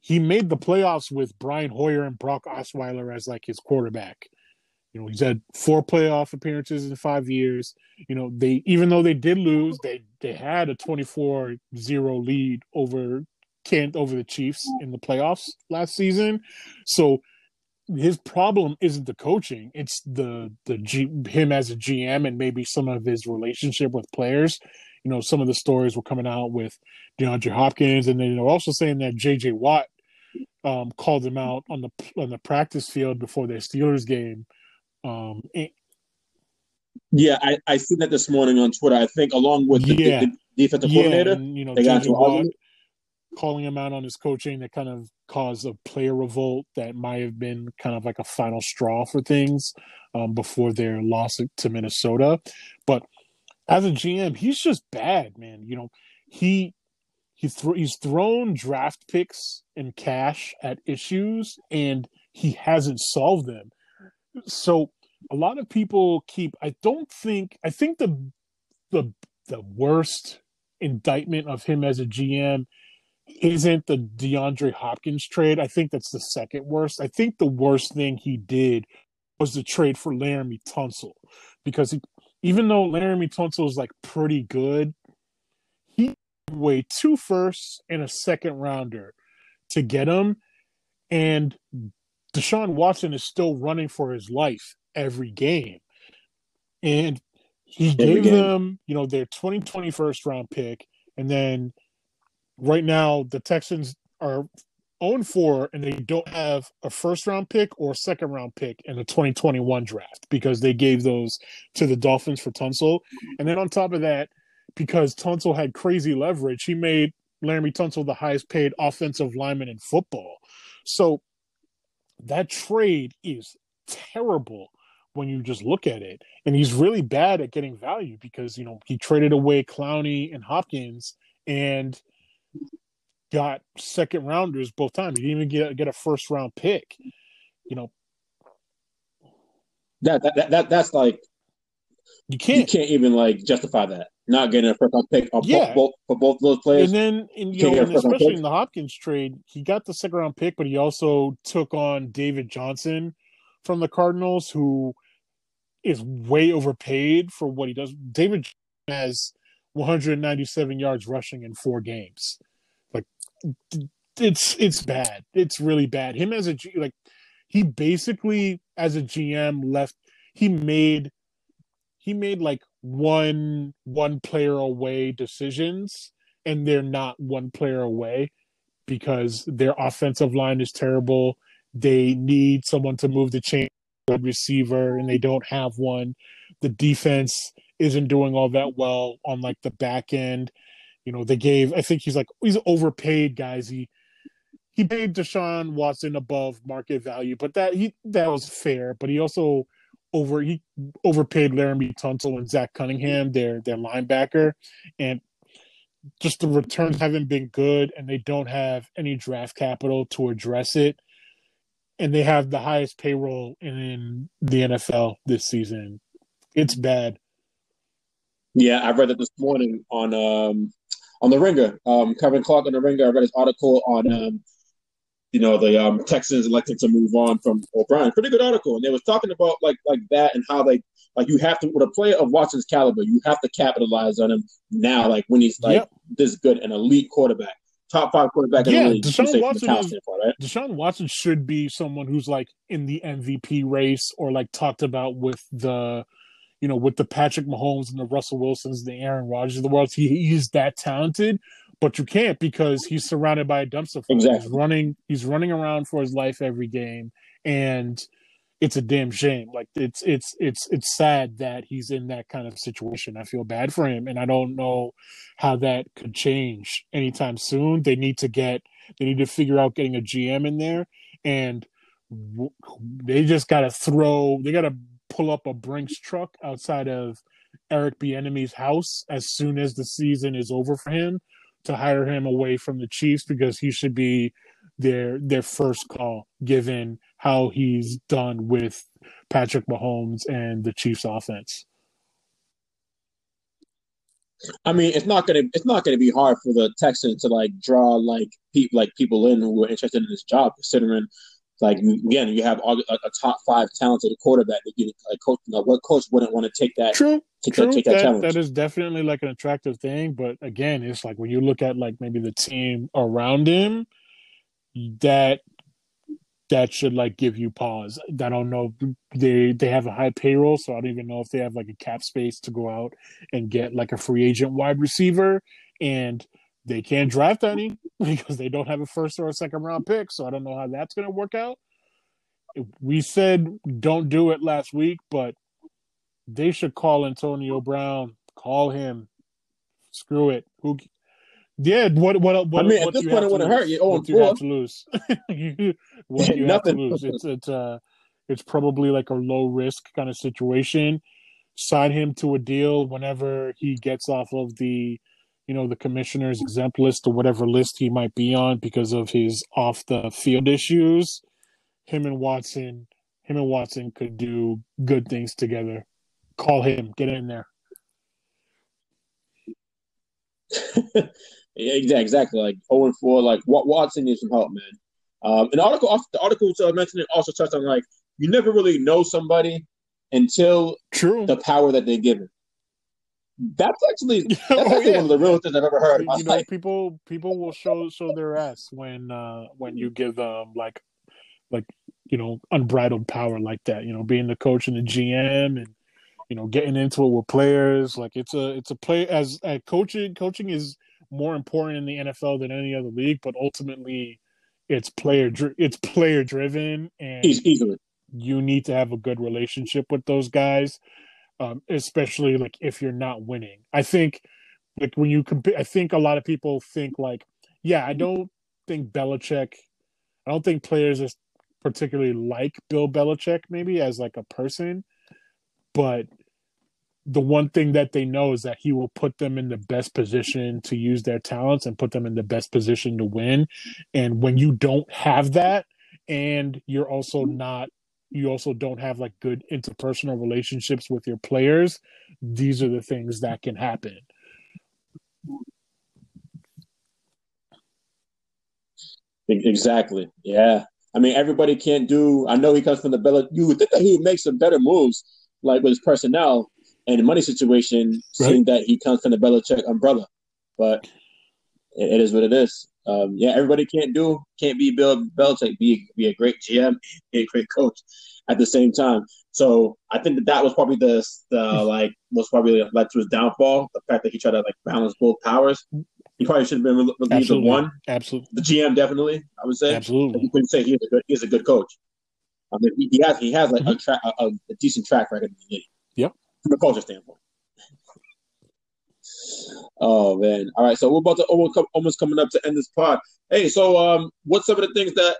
He made the playoffs with Brian Hoyer and Brock Osweiler as like his quarterback. You know, he's had four playoff appearances in five years. You know, they even though they did lose, they they had a 24-0 lead over Kent over the Chiefs in the playoffs last season. So his problem isn't the coaching; it's the the G, him as a GM and maybe some of his relationship with players. You know, some of the stories were coming out with DeAndre Hopkins, and then they're also saying that J.J. Watt um, called him out on the on the practice field before their Steelers game um, it, yeah, I, I seen that this morning on Twitter. I think along with the, yeah. the, the defensive yeah, coordinator, and, you know, they got calling him out on his coaching that kind of caused a player revolt that might have been kind of like a final straw for things um, before their loss to Minnesota. But as a GM, he's just bad, man. You know, he he th- he's thrown draft picks and cash at issues, and he hasn't solved them. So a lot of people keep. I don't think. I think the the the worst indictment of him as a GM isn't the DeAndre Hopkins trade. I think that's the second worst. I think the worst thing he did was the trade for Laremy Tunsil because he, even though Laremy Tunsil is like pretty good, he weighed two firsts and a second rounder to get him, and Deshaun Watson is still running for his life every game. And he every gave game. them, you know, their 2020 first round pick. And then right now, the Texans are 0 4 and they don't have a first round pick or second round pick in the 2021 draft because they gave those to the Dolphins for Tunsil. And then on top of that, because Tunsil had crazy leverage, he made Laremy Tunsil the highest paid offensive lineman in football. So that trade is terrible when you just look at it. And he's really bad at getting value because, you know, he traded away Clowney and Hopkins and got second rounders both times. He didn't even get, get a first round pick. You know, that, that, that that's like you can't you can't even like justify that not getting a first round pick on yeah. both, for both of those players. And then, and, you know, and especially in the Hopkins trade, he got the second round pick, but he also took on David Johnson from the Cardinals, who is way overpaid for what he does. David has 197 yards rushing in four games. Like, it's it's bad. It's really bad. Him as a like, he basically as a GM left. He made he made like one one player away decisions and they're not one player away because their offensive line is terrible they need someone to move the chain receiver and they don't have one the defense isn't doing all that well on like the back end you know they gave i think he's like he's overpaid guys he he paid Deshaun Watson above market value, but that he that was fair. But he also over he overpaid Laremy Tunsil and Zach Cunningham, their their linebacker, and just the returns haven't been good, and they don't have any draft capital to address it. And they have the highest payroll in the NFL this season. It's bad. Yeah, I read it this morning on um on the Ringer. Um, Kevin Clark on the Ringer. I read his article on um you know the um, Texans elected to move on from O'Brien. Pretty good article, and they was talking about like like that and how they like you have to with a player of Watson's caliber, you have to capitalize on him now. Like when he's like yep. this good, an elite quarterback, top five quarterback. Yeah, in the league, Deshaun Watson is, right? Deshaun Watson should be someone who's like in the MVP race or like talked about with the. You know, with the Patrick Mahomes and the Russell Wilsons, the Aaron Rodgers of the world, he, he's that talented but you can't because he's surrounded by a dumpster fire. Exactly. He's running, he's running around for his life every game, and it's a damn shame. Like it's it's it's it's sad that he's in that kind of situation. I feel bad for him, and I don't know how that could change anytime soon. They need to get they need to figure out getting a GM in there, and they just got to throw. They got to pull up a Brinks truck outside of Eric Bieniemy's house as soon as the season is over for him to hire him away from the Chiefs because he should be their their first call given how he's done with Patrick Mahomes and the Chiefs offense. I mean, it's not gonna it's not gonna be hard for the Texans to like draw like people like people in who are interested in this job, considering like again you have a, a top five talented quarterback that you like coach. What coach wouldn't want to take that? True, take true. Take that, that, that is definitely like an attractive thing, but again, it's like when you look at like maybe the team around him, that that should like give you pause. I don't know. They they have a high payroll, so I don't even know if they have like a cap space to go out and get like a free agent wide receiver, and they can't draft any *laughs* because they don't have a first or a second round pick. So I don't know how that's going to work out. We said don't do it last week, but they should call Antonio Brown. Call him. Screw it. Who yeah, what what what? I mean, what at this point, it wouldn't hurt you. Oh, *laughs* *laughs* what you have to lose? what you have to lose? It's it's uh, it's probably like a low risk kind of situation. Sign him to a deal whenever he gets off of the, you know, the commissioner's exempt list or whatever list he might be on because of his off the field issues. Him and Watson, him and Watson could do good things together. Call him, get in there. *laughs* Yeah, exactly. Like 0 and 4. Like what Watson needs some help, man. Um, an article, the article uh, mentioned it also touched on like you never really know somebody until True. the power that they're given. That's actually *laughs* that's oh, actually yeah. one of the real things I've ever heard. You know, people people will show show their ass when uh when you give them like like you know unbridled power like that. You know, being the coach and the GM and you know getting into it with players. Like it's a it's a play as at coaching. Coaching is more important in the NFL than any other league, but ultimately it's player it's player driven and easily you need to have a good relationship with those guys, um, especially like if you're not winning. I think like when you compare, I think a lot of people think like, yeah, I don't think Belichick, I don't think players are particularly like Bill Belichick maybe as like a person, but the one thing that they know is that he will put them in the best position to use their talents and put them in the best position to win. And when you don't have that, and you're also mm-hmm. not, you also don't have like good interpersonal relationships with your players, these are the things that can happen. Exactly. Yeah. I mean, everybody can't do. I know he comes from the Bella. You would think that he would make some better moves, like with his personnel, and the money situation, right. seeing that he comes from the Belichick umbrella. But it, it is what it is. Um, yeah, everybody can't do can't be Bill Belichick, be be a great GM, be *laughs* a great coach at the same time. So I think that that was probably the the *laughs* like was probably led to his downfall. The fact that he tried to like balance both powers. He probably should have been relieved Absolutely. of one. Absolutely, the GM definitely. I would say Absolutely. You couldn't say he's a good he's a good coach. I mean, he, he has he has like mm-hmm. a, tra- a, a decent track record in the league Yep from a culture standpoint. Oh man! All right, so we're about to almost coming up to end this pod. Hey, so um, what's some of the things that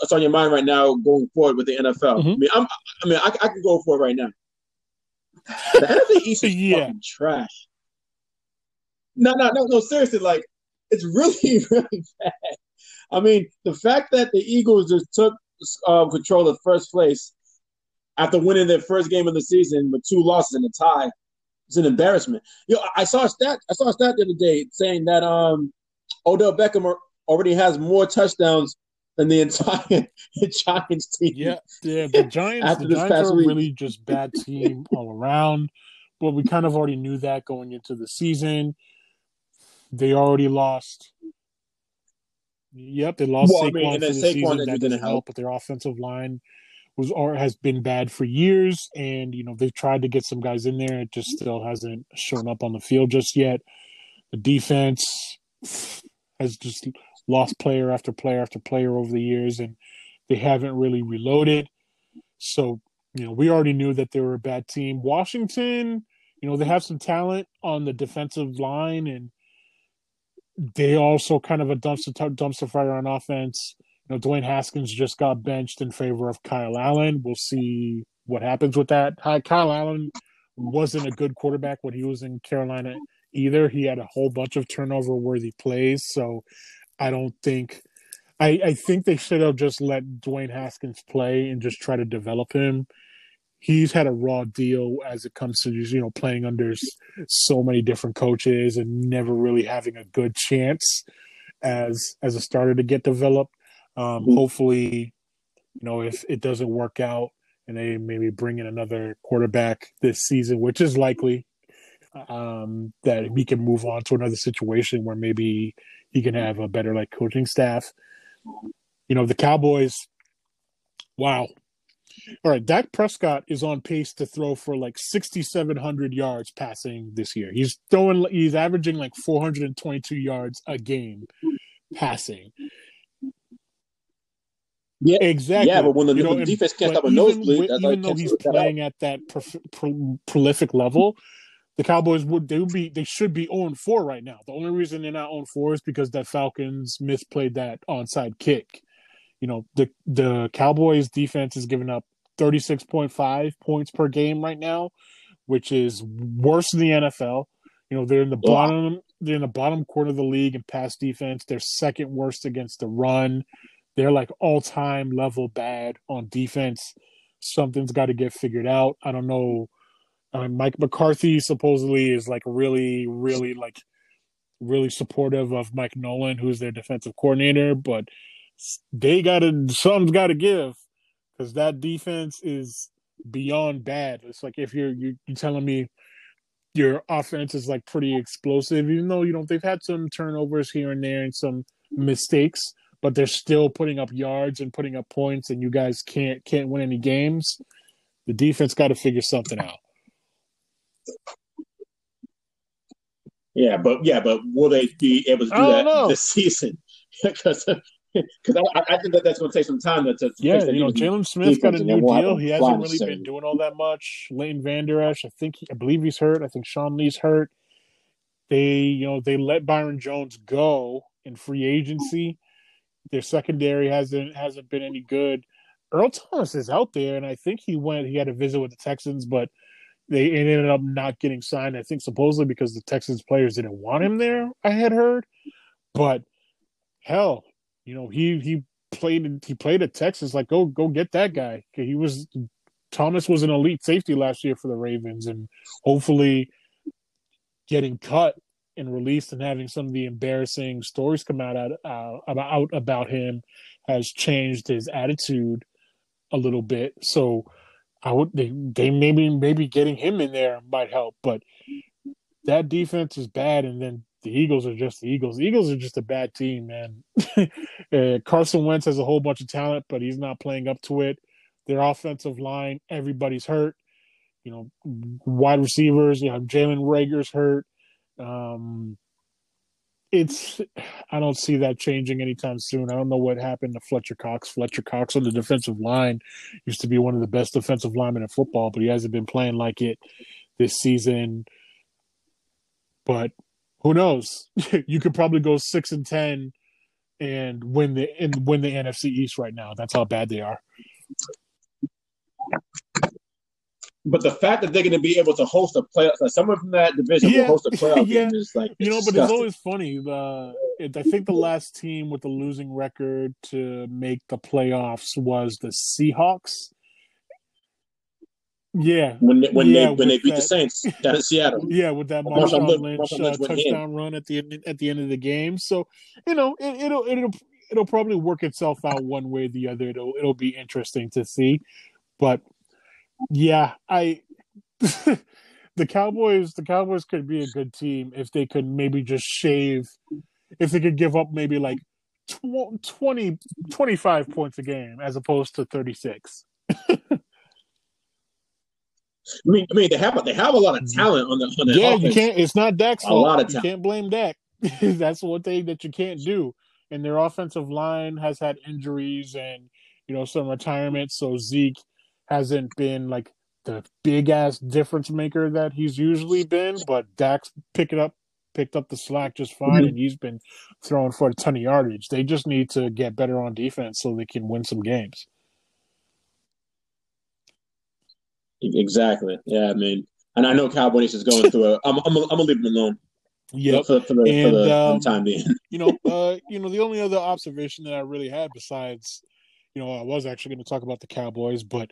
that's on your mind right now going forward with the NFL? Mm-hmm. I mean, I'm, I mean, I, I can go for it right now. The NFC East is *laughs* yeah. fucking trash. No, no, no, no. Seriously, like it's really, *laughs* really bad. I mean, the fact that the Eagles just took uh, control of first place after winning their first game of the season with two losses and a tie it's an embarrassment. You know, I saw a stat. I saw a stat the other day saying that um, Odell Beckham already has more touchdowns than the entire *laughs* Giants team. Yeah, yeah. The Giants, the Giants are week. really just bad team *laughs* all around. But we kind of already knew that going into the season. They already lost. Yep, they lost well, Saquon I mean, for the Saquon season. That didn't help, help, but their offensive line was or has been bad for years, and you know they've tried to get some guys in there. It just still hasn't shown up on the field just yet. The defense has just lost player after player after player over the years, and they haven't really reloaded. So you know we already knew that they were a bad team. Washington, you know they have some talent on the defensive line, and they also kind of a dumpster dumpster fire on offense. Know, Dwayne Haskins just got benched in favor of Kyle Allen. We'll see what happens with that. Kyle Allen wasn't a good quarterback when he was in Carolina either. He had a whole bunch of turnover worthy plays. So I don't think I, I think they should have just let Dwayne Haskins play and just try to develop him. He's had a raw deal as it comes to you know, playing under so many different coaches and never really having a good chance as as a starter to get developed. Um, hopefully, you know, if it doesn't work out and they maybe bring in another quarterback this season, which is likely, um, that we can move on to another situation where maybe he can have a better like coaching staff. You know, the Cowboys. Wow. All right, Dak Prescott is on pace to throw for like 6,700 yards passing this year. He's throwing, he's averaging like 422 yards a game passing. Yeah, exactly. Yeah, but when the, you know, defense can't stop a nosebleed, even like, though he's playing at that prolific level, the Cowboys would they would be they should be oh on 4 right now. The only reason they're not oh on 4 is because that Falcons misplayed that onside kick. You know, the the Cowboys defense is giving up 36.5 points per game right now, which is worse than the NFL. You know, they're in the bottom they're in the bottom quarter of the league in pass defense. They're second worst against the run. They're like all time level bad on defense. Something's got to get figured out. I don't know. Uh, Mike McCarthy supposedly is like really, really like really supportive of Mike Nolan, who's their defensive coordinator, but they got to something's got to give because that defense is beyond bad. It's like if you're you're, you're telling me your offense is like pretty explosive, even though you know they've had some turnovers here and there and some mistakes but they're still putting up yards and putting up points, and you guys can't can't win any games. The defense got to figure something out. Yeah, but yeah, but will they be able to do that know. this *laughs* season? Because because I, I, think that that's going to take some time to, to yeah, you know, Jaylon Smith got a new deal. He hasn't really been doing all that much. Leighton Vander Esch, I think, he, I believe he's hurt. I think Sean Lee's hurt. They, you know, they let Byron Jones go in free agency, their secondary hasn't hasn't been any good. Earl Thomas is out there, and I think he went. He had a visit with the Texans, but they ended up not getting signed. I think supposedly because the Texans players didn't want him there. I had heard, but hell, you know he he played he played at Texas. Like go go get that guy. He was Thomas was an elite safety last year for the Ravens, and hopefully getting cut and released and having some of the embarrassing stories come out uh, about about him has changed his attitude a little bit. So I would they, they maybe maybe getting him in there might help, but that defense is bad, and then the Eagles are just the Eagles. The Eagles are just a bad team, man. *laughs* uh, Carson Wentz has a whole bunch of talent, but he's not playing up to it. Their offensive line, everybody's hurt. You know, wide receivers. You know, Jalen Reagor's hurt. Um, it's I don't see that changing anytime soon. I don't know what happened to Fletcher Cox. Fletcher Cox on the defensive line used to be one of the best defensive linemen in football, but he hasn't been playing like it this season. But who knows? *laughs* you could probably go six and ten and win the and win the NFC East right now. That's how bad they are. But the fact that they're going to be able to host a play, like someone from that division Yeah. will host a playoff *laughs* Yeah. game is like You know, but it's always funny. The it, I think the last team with the losing record to make the playoffs was the Seahawks. Yeah, when they, when Yeah, they when they beat the Saints *laughs* down in Seattle. yeah, with that Marshawn Marshawn Lynch- Lynch, uh, in. touchdown run at the end at the end of the game. So, you know, it, it'll it'll it'll probably work itself out one way or the other. It'll it'll be interesting to see. But yeah, I *laughs* the Cowboys the Cowboys could be a good team if they could maybe just shave if they could give up maybe like tw- 20 25 points a game as opposed to 36. I mean, I mean they have they have a lot of talent on the on the Mm-hmm. Yeah, offense. you can't. It's not Dak's A lot of you talent. can't blame Dak. *laughs* That's one thing that you can't do. And their offensive line has had injuries and you know some retirement. So Zeke hasn't been like the big ass difference maker that he's usually been. But Dak's picked it up, picked up the slack just fine, Mhm. and he's been throwing for a ton of yardage. They just need to get better on defense so they can win some games. Exactly. Yeah, I mean, and I know Cowboys is going through a. *laughs* I'm I'm I'm gonna leave him alone. Yeah, For, for the, And, for the um, time being. you know, uh, you know, the only other observation that I really had besides, you know, I was actually going to talk about the Cowboys, but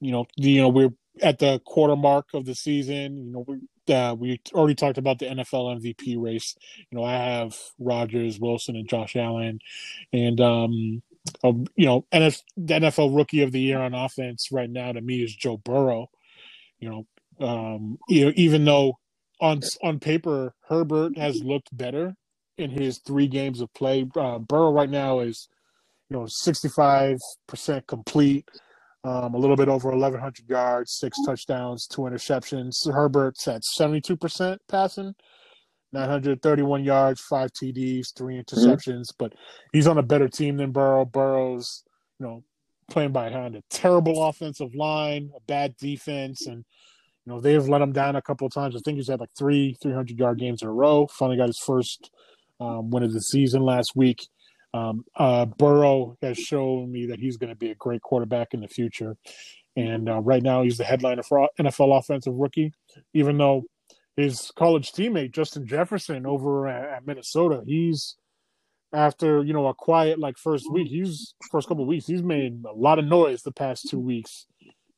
you know, the, you know, we're at the quarter mark of the season. You know, we uh, we already talked about the NFL MVP race. You know, I have Rodgers, Wilson, and Josh Allen, and um, um you know, NF, the NFL Rookie of the Year on offense right now to me is Joe Burrow. You know, um, you know, even though on on paper Herbert has looked better in his three games of play. Uh, Burrow right now is, you know, sixty five percent complete, um, a little bit over eleven hundred yards, six touchdowns, two interceptions. Herbert's at seventy two percent passing. 931 yards, five TDs, three interceptions, but he's on a better team than Burrow. Burrow's, you know, playing behind a terrible offensive line, a bad defense, and you know, they've let him down a couple of times. I think he's had like three 300 yard games in a row. Finally got his first um, win of the season last week. Um, uh, Burrow has shown me that he's going to be a great quarterback in the future. And uh, right now, he's the headliner for NFL offensive rookie, even though his college teammate, Justin Jefferson, over at, at Minnesota, he's after you know a quiet like first week he's first couple of weeks he's made a lot of noise the past two weeks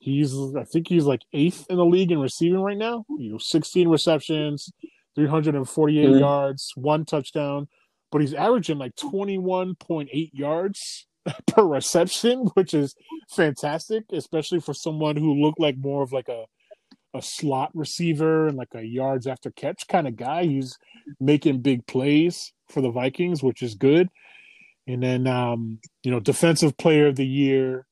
He's I think he's like eighth in the league in receiving right now. You know, 16 receptions, 348 Mhm. yards, one touchdown, but he's averaging like 21.8 yards *laughs* per reception, which is fantastic, especially for someone who looked like more of like a a slot receiver and like a yards after catch kind of guy. He's making big plays for the Vikings, which is good. And then um, you know, defensive player of the year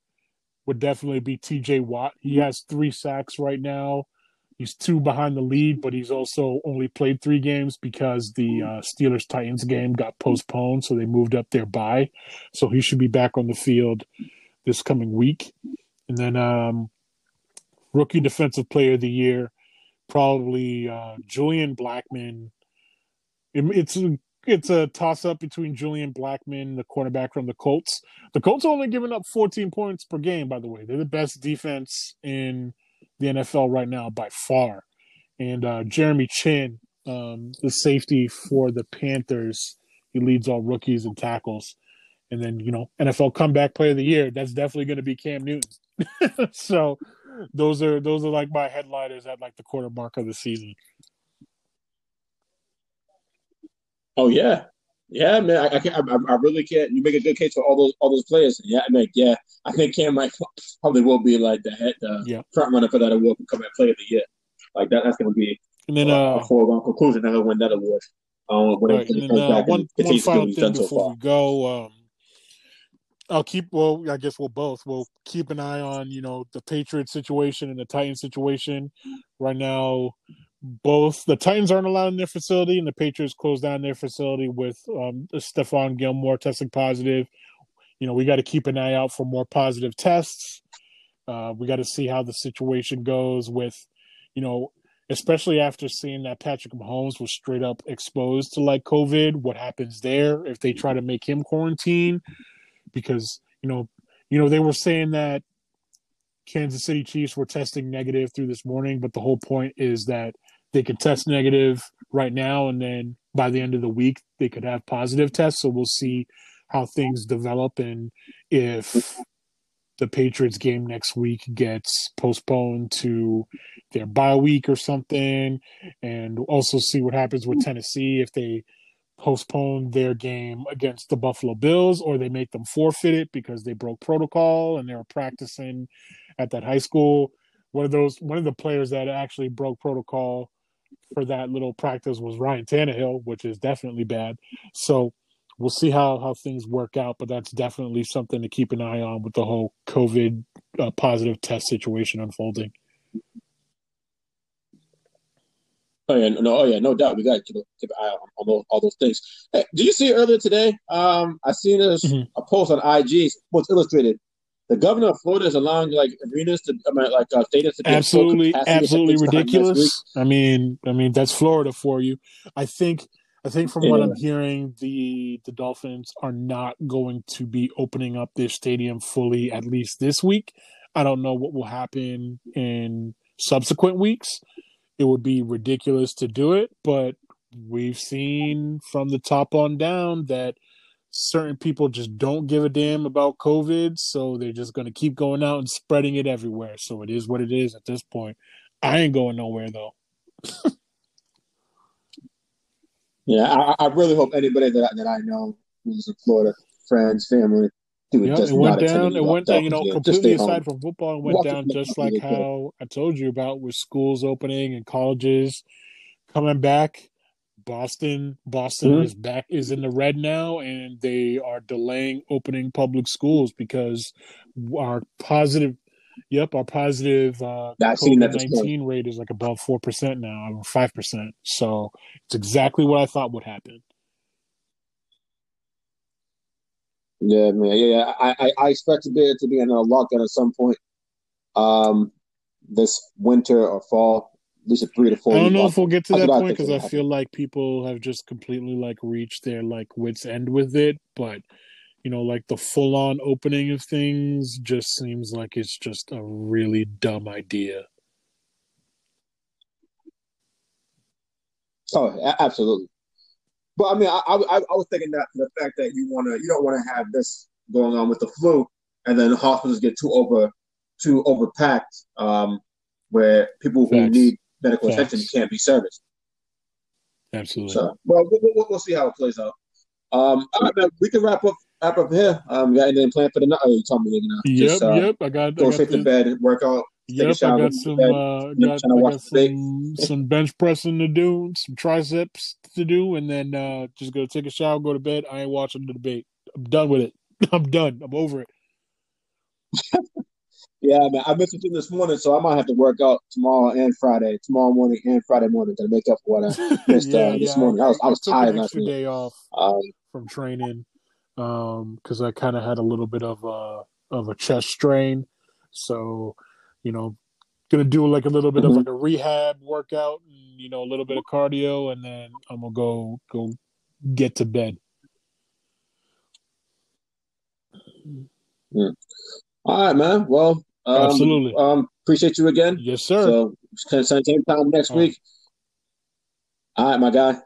would definitely be TJ Watt. He has three sacks right now. He's two behind the lead, but he's also only played three games because the uh, Steelers Titans game got postponed, so they moved up their bye. So he should be back on the field this coming week. And then um, rookie defensive player of the year, probably uh, Julian Blackmon. It, it's it's a toss up between Julian Blackmon, the cornerback from the Colts. The Colts are only giving up 14 points per game, by the way. They're the best defense in the NFL right now by far. And uh, Jeremy Chinn, um, the safety for the Panthers, he leads all rookies and tackles. And then, you know, NFL comeback player of the year, that's definitely going to be Cam Newton. *laughs* so those are those are like my headliners at like the quarter mark of the season. Oh yeah, yeah, man. I, I can't. I, I really can't. You make a good case for all those all those players. Yeah, I mean, yeah. I think Cam might *laughs* probably will be like the head the Yeah. front runner for that award for comeback player of the year. Like that. That's going to be And then a, uh a foregone conclusion that he'll win that award. Um, when Right, and then uh, one one continues to do final thing done so before we go. Um, I'll keep. Well, I guess we'll both. We'll keep an eye on you know the Patriots situation and the Titans situation. Right now, both the Titans aren't allowed in their facility, and the Patriots closed down their facility with um, Stephon Gilmore testing positive. You know, we got to keep an eye out for more positive tests. Uh, we got to see how the situation goes with, you know, especially after seeing that Patrick Mahomes was straight up exposed to like COVID. What happens there if they try to make him quarantine? Because you know, you know, they were saying that Kansas City Chiefs were testing negative through this morning, but the whole point is that they could test negative right now, and then by the end of the week they could have positive tests. So we'll see how things develop and if the Patriots game next week gets postponed to their bye week or something, and also see what happens with Tennessee if they postpone their game against the Buffalo Bills or they make them forfeit it because they broke protocol and they were practicing at that high school. One of those, one of the players that actually broke protocol for that little practice was Ryan Tannehill, which is definitely bad. So we'll see how how things work out, but that's definitely something to keep an eye on with the whole COVID uh, positive test situation unfolding. Oh yeah, no, oh yeah, no doubt. We got to keep, keep an eye on, on those, all those things. Hey, did you see earlier today? Um, I seen this mm-hmm. a post on IG, Sports Illustrated. The governor of Florida is allowing like arenas to, I mean, like uh, stadiums to be absolutely, absolutely ridiculous. I mean, I mean that's Florida for you. I think I think from what I'm hearing, the the Dolphins are not going to be opening up their stadium fully at least this week. I don't know what will happen in subsequent weeks. It would be ridiculous to do it, but we've seen from the top on down that certain people just don't give a damn about COVID, so they're just going to keep going out and spreading it everywhere. So it is what it is at this point. I ain't going nowhere though. *laughs* Yeah, I, I really hope anybody that that I know who's in Florida, friends, family, dude, yeah, it went down. It went down. You know, completely aside home. from football, it went Walk down just like how I told you about with schools opening and colleges coming back. Boston, Boston mm-hmm. is back is in the red now, and they are delaying opening public schools because our positive Yep, our positive uh, COVID nineteen rate is like above four percent now, or five percent. So it's exactly what I thought would happen. Yeah, man. Yeah, I, I, expect to be to be in a lockdown at some point, um, this winter or fall. Least a three to four. I don't know if we'll get to that point because I, I feel like people have just completely like reached their like wits end with it, but you know, like the full on opening of things just seems like it's just a really dumb idea. Oh, absolutely. But I mean, I, I, I was thinking that the fact that you want to, you don't want to have this going on with the flu, and then hospitals get too over, too overpacked, um, where people who need medical Facts. attention can't be serviced. Absolutely. So, well, we'll, we'll see how it plays out. Um, right, man, we can wrap up wrap up here. Um, you got anything planned for the night? Oh, you told me you're gonna yep, just, uh, yep. I got go straight to bed, work out. Yep, I got some uh, got, I got some, some bench pressing to do, some triceps to do, and then uh, just go take a shower, go to bed. I ain't watching the debate. I'm done with it. *laughs* I'm done. I'm over it. *laughs* yeah, man. I missed it this morning, so I might have to work out tomorrow and Friday, tomorrow morning and Friday morning to make up for what I *laughs* missed yeah, uh, this yeah, morning. I was I was tired last night. Day off um, from training because um, I kind of had a little bit of a of a chest strain. So, you know, gonna do like a little bit mm-hmm. of like a rehab workout, and, you know, a little bit of cardio, and then I'm gonna go go get to bed. Mm. All right, man. Well, um, absolutely. Um, appreciate you again. Yes, sir. So, same time next All week. Right. All right, my guy.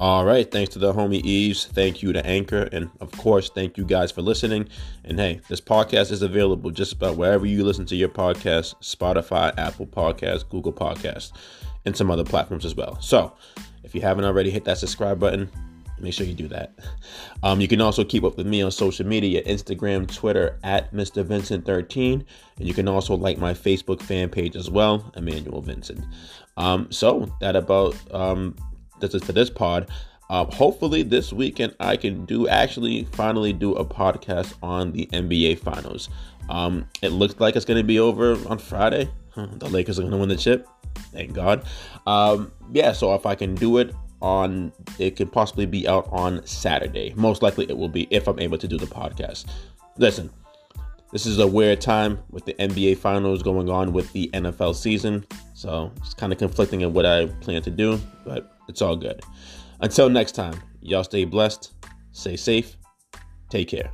All right. Thanks to the homie Eves. Thank you to Anchor. And of course, thank you guys for listening. And hey, this podcast is available just about wherever you listen to your podcast Spotify, Apple Podcasts, Google Podcasts, and some other platforms as well. So if you haven't already hit that subscribe button, make sure you do that. Um, you can also keep up with me on social media Instagram, Twitter at Mr. Vincent13. And you can also like my Facebook fan page as well, Emmanuel Vincent. Um, so that about. Um, this is for this pod. Uh, hopefully this weekend I can do actually finally do a podcast on the NBA Finals. Um, it looks like it's going to be over on Friday. The Lakers are going to win the chip. Thank God. Um, yeah, so if I can do it on it could possibly be out on Saturday. Most likely it will be if I'm able to do the podcast. Listen, this is a weird time with the NBA finals going on with the NFL season. So it's kind of conflicting in what I plan to do, but it's all good. Until next time, y'all stay blessed, stay safe, take care.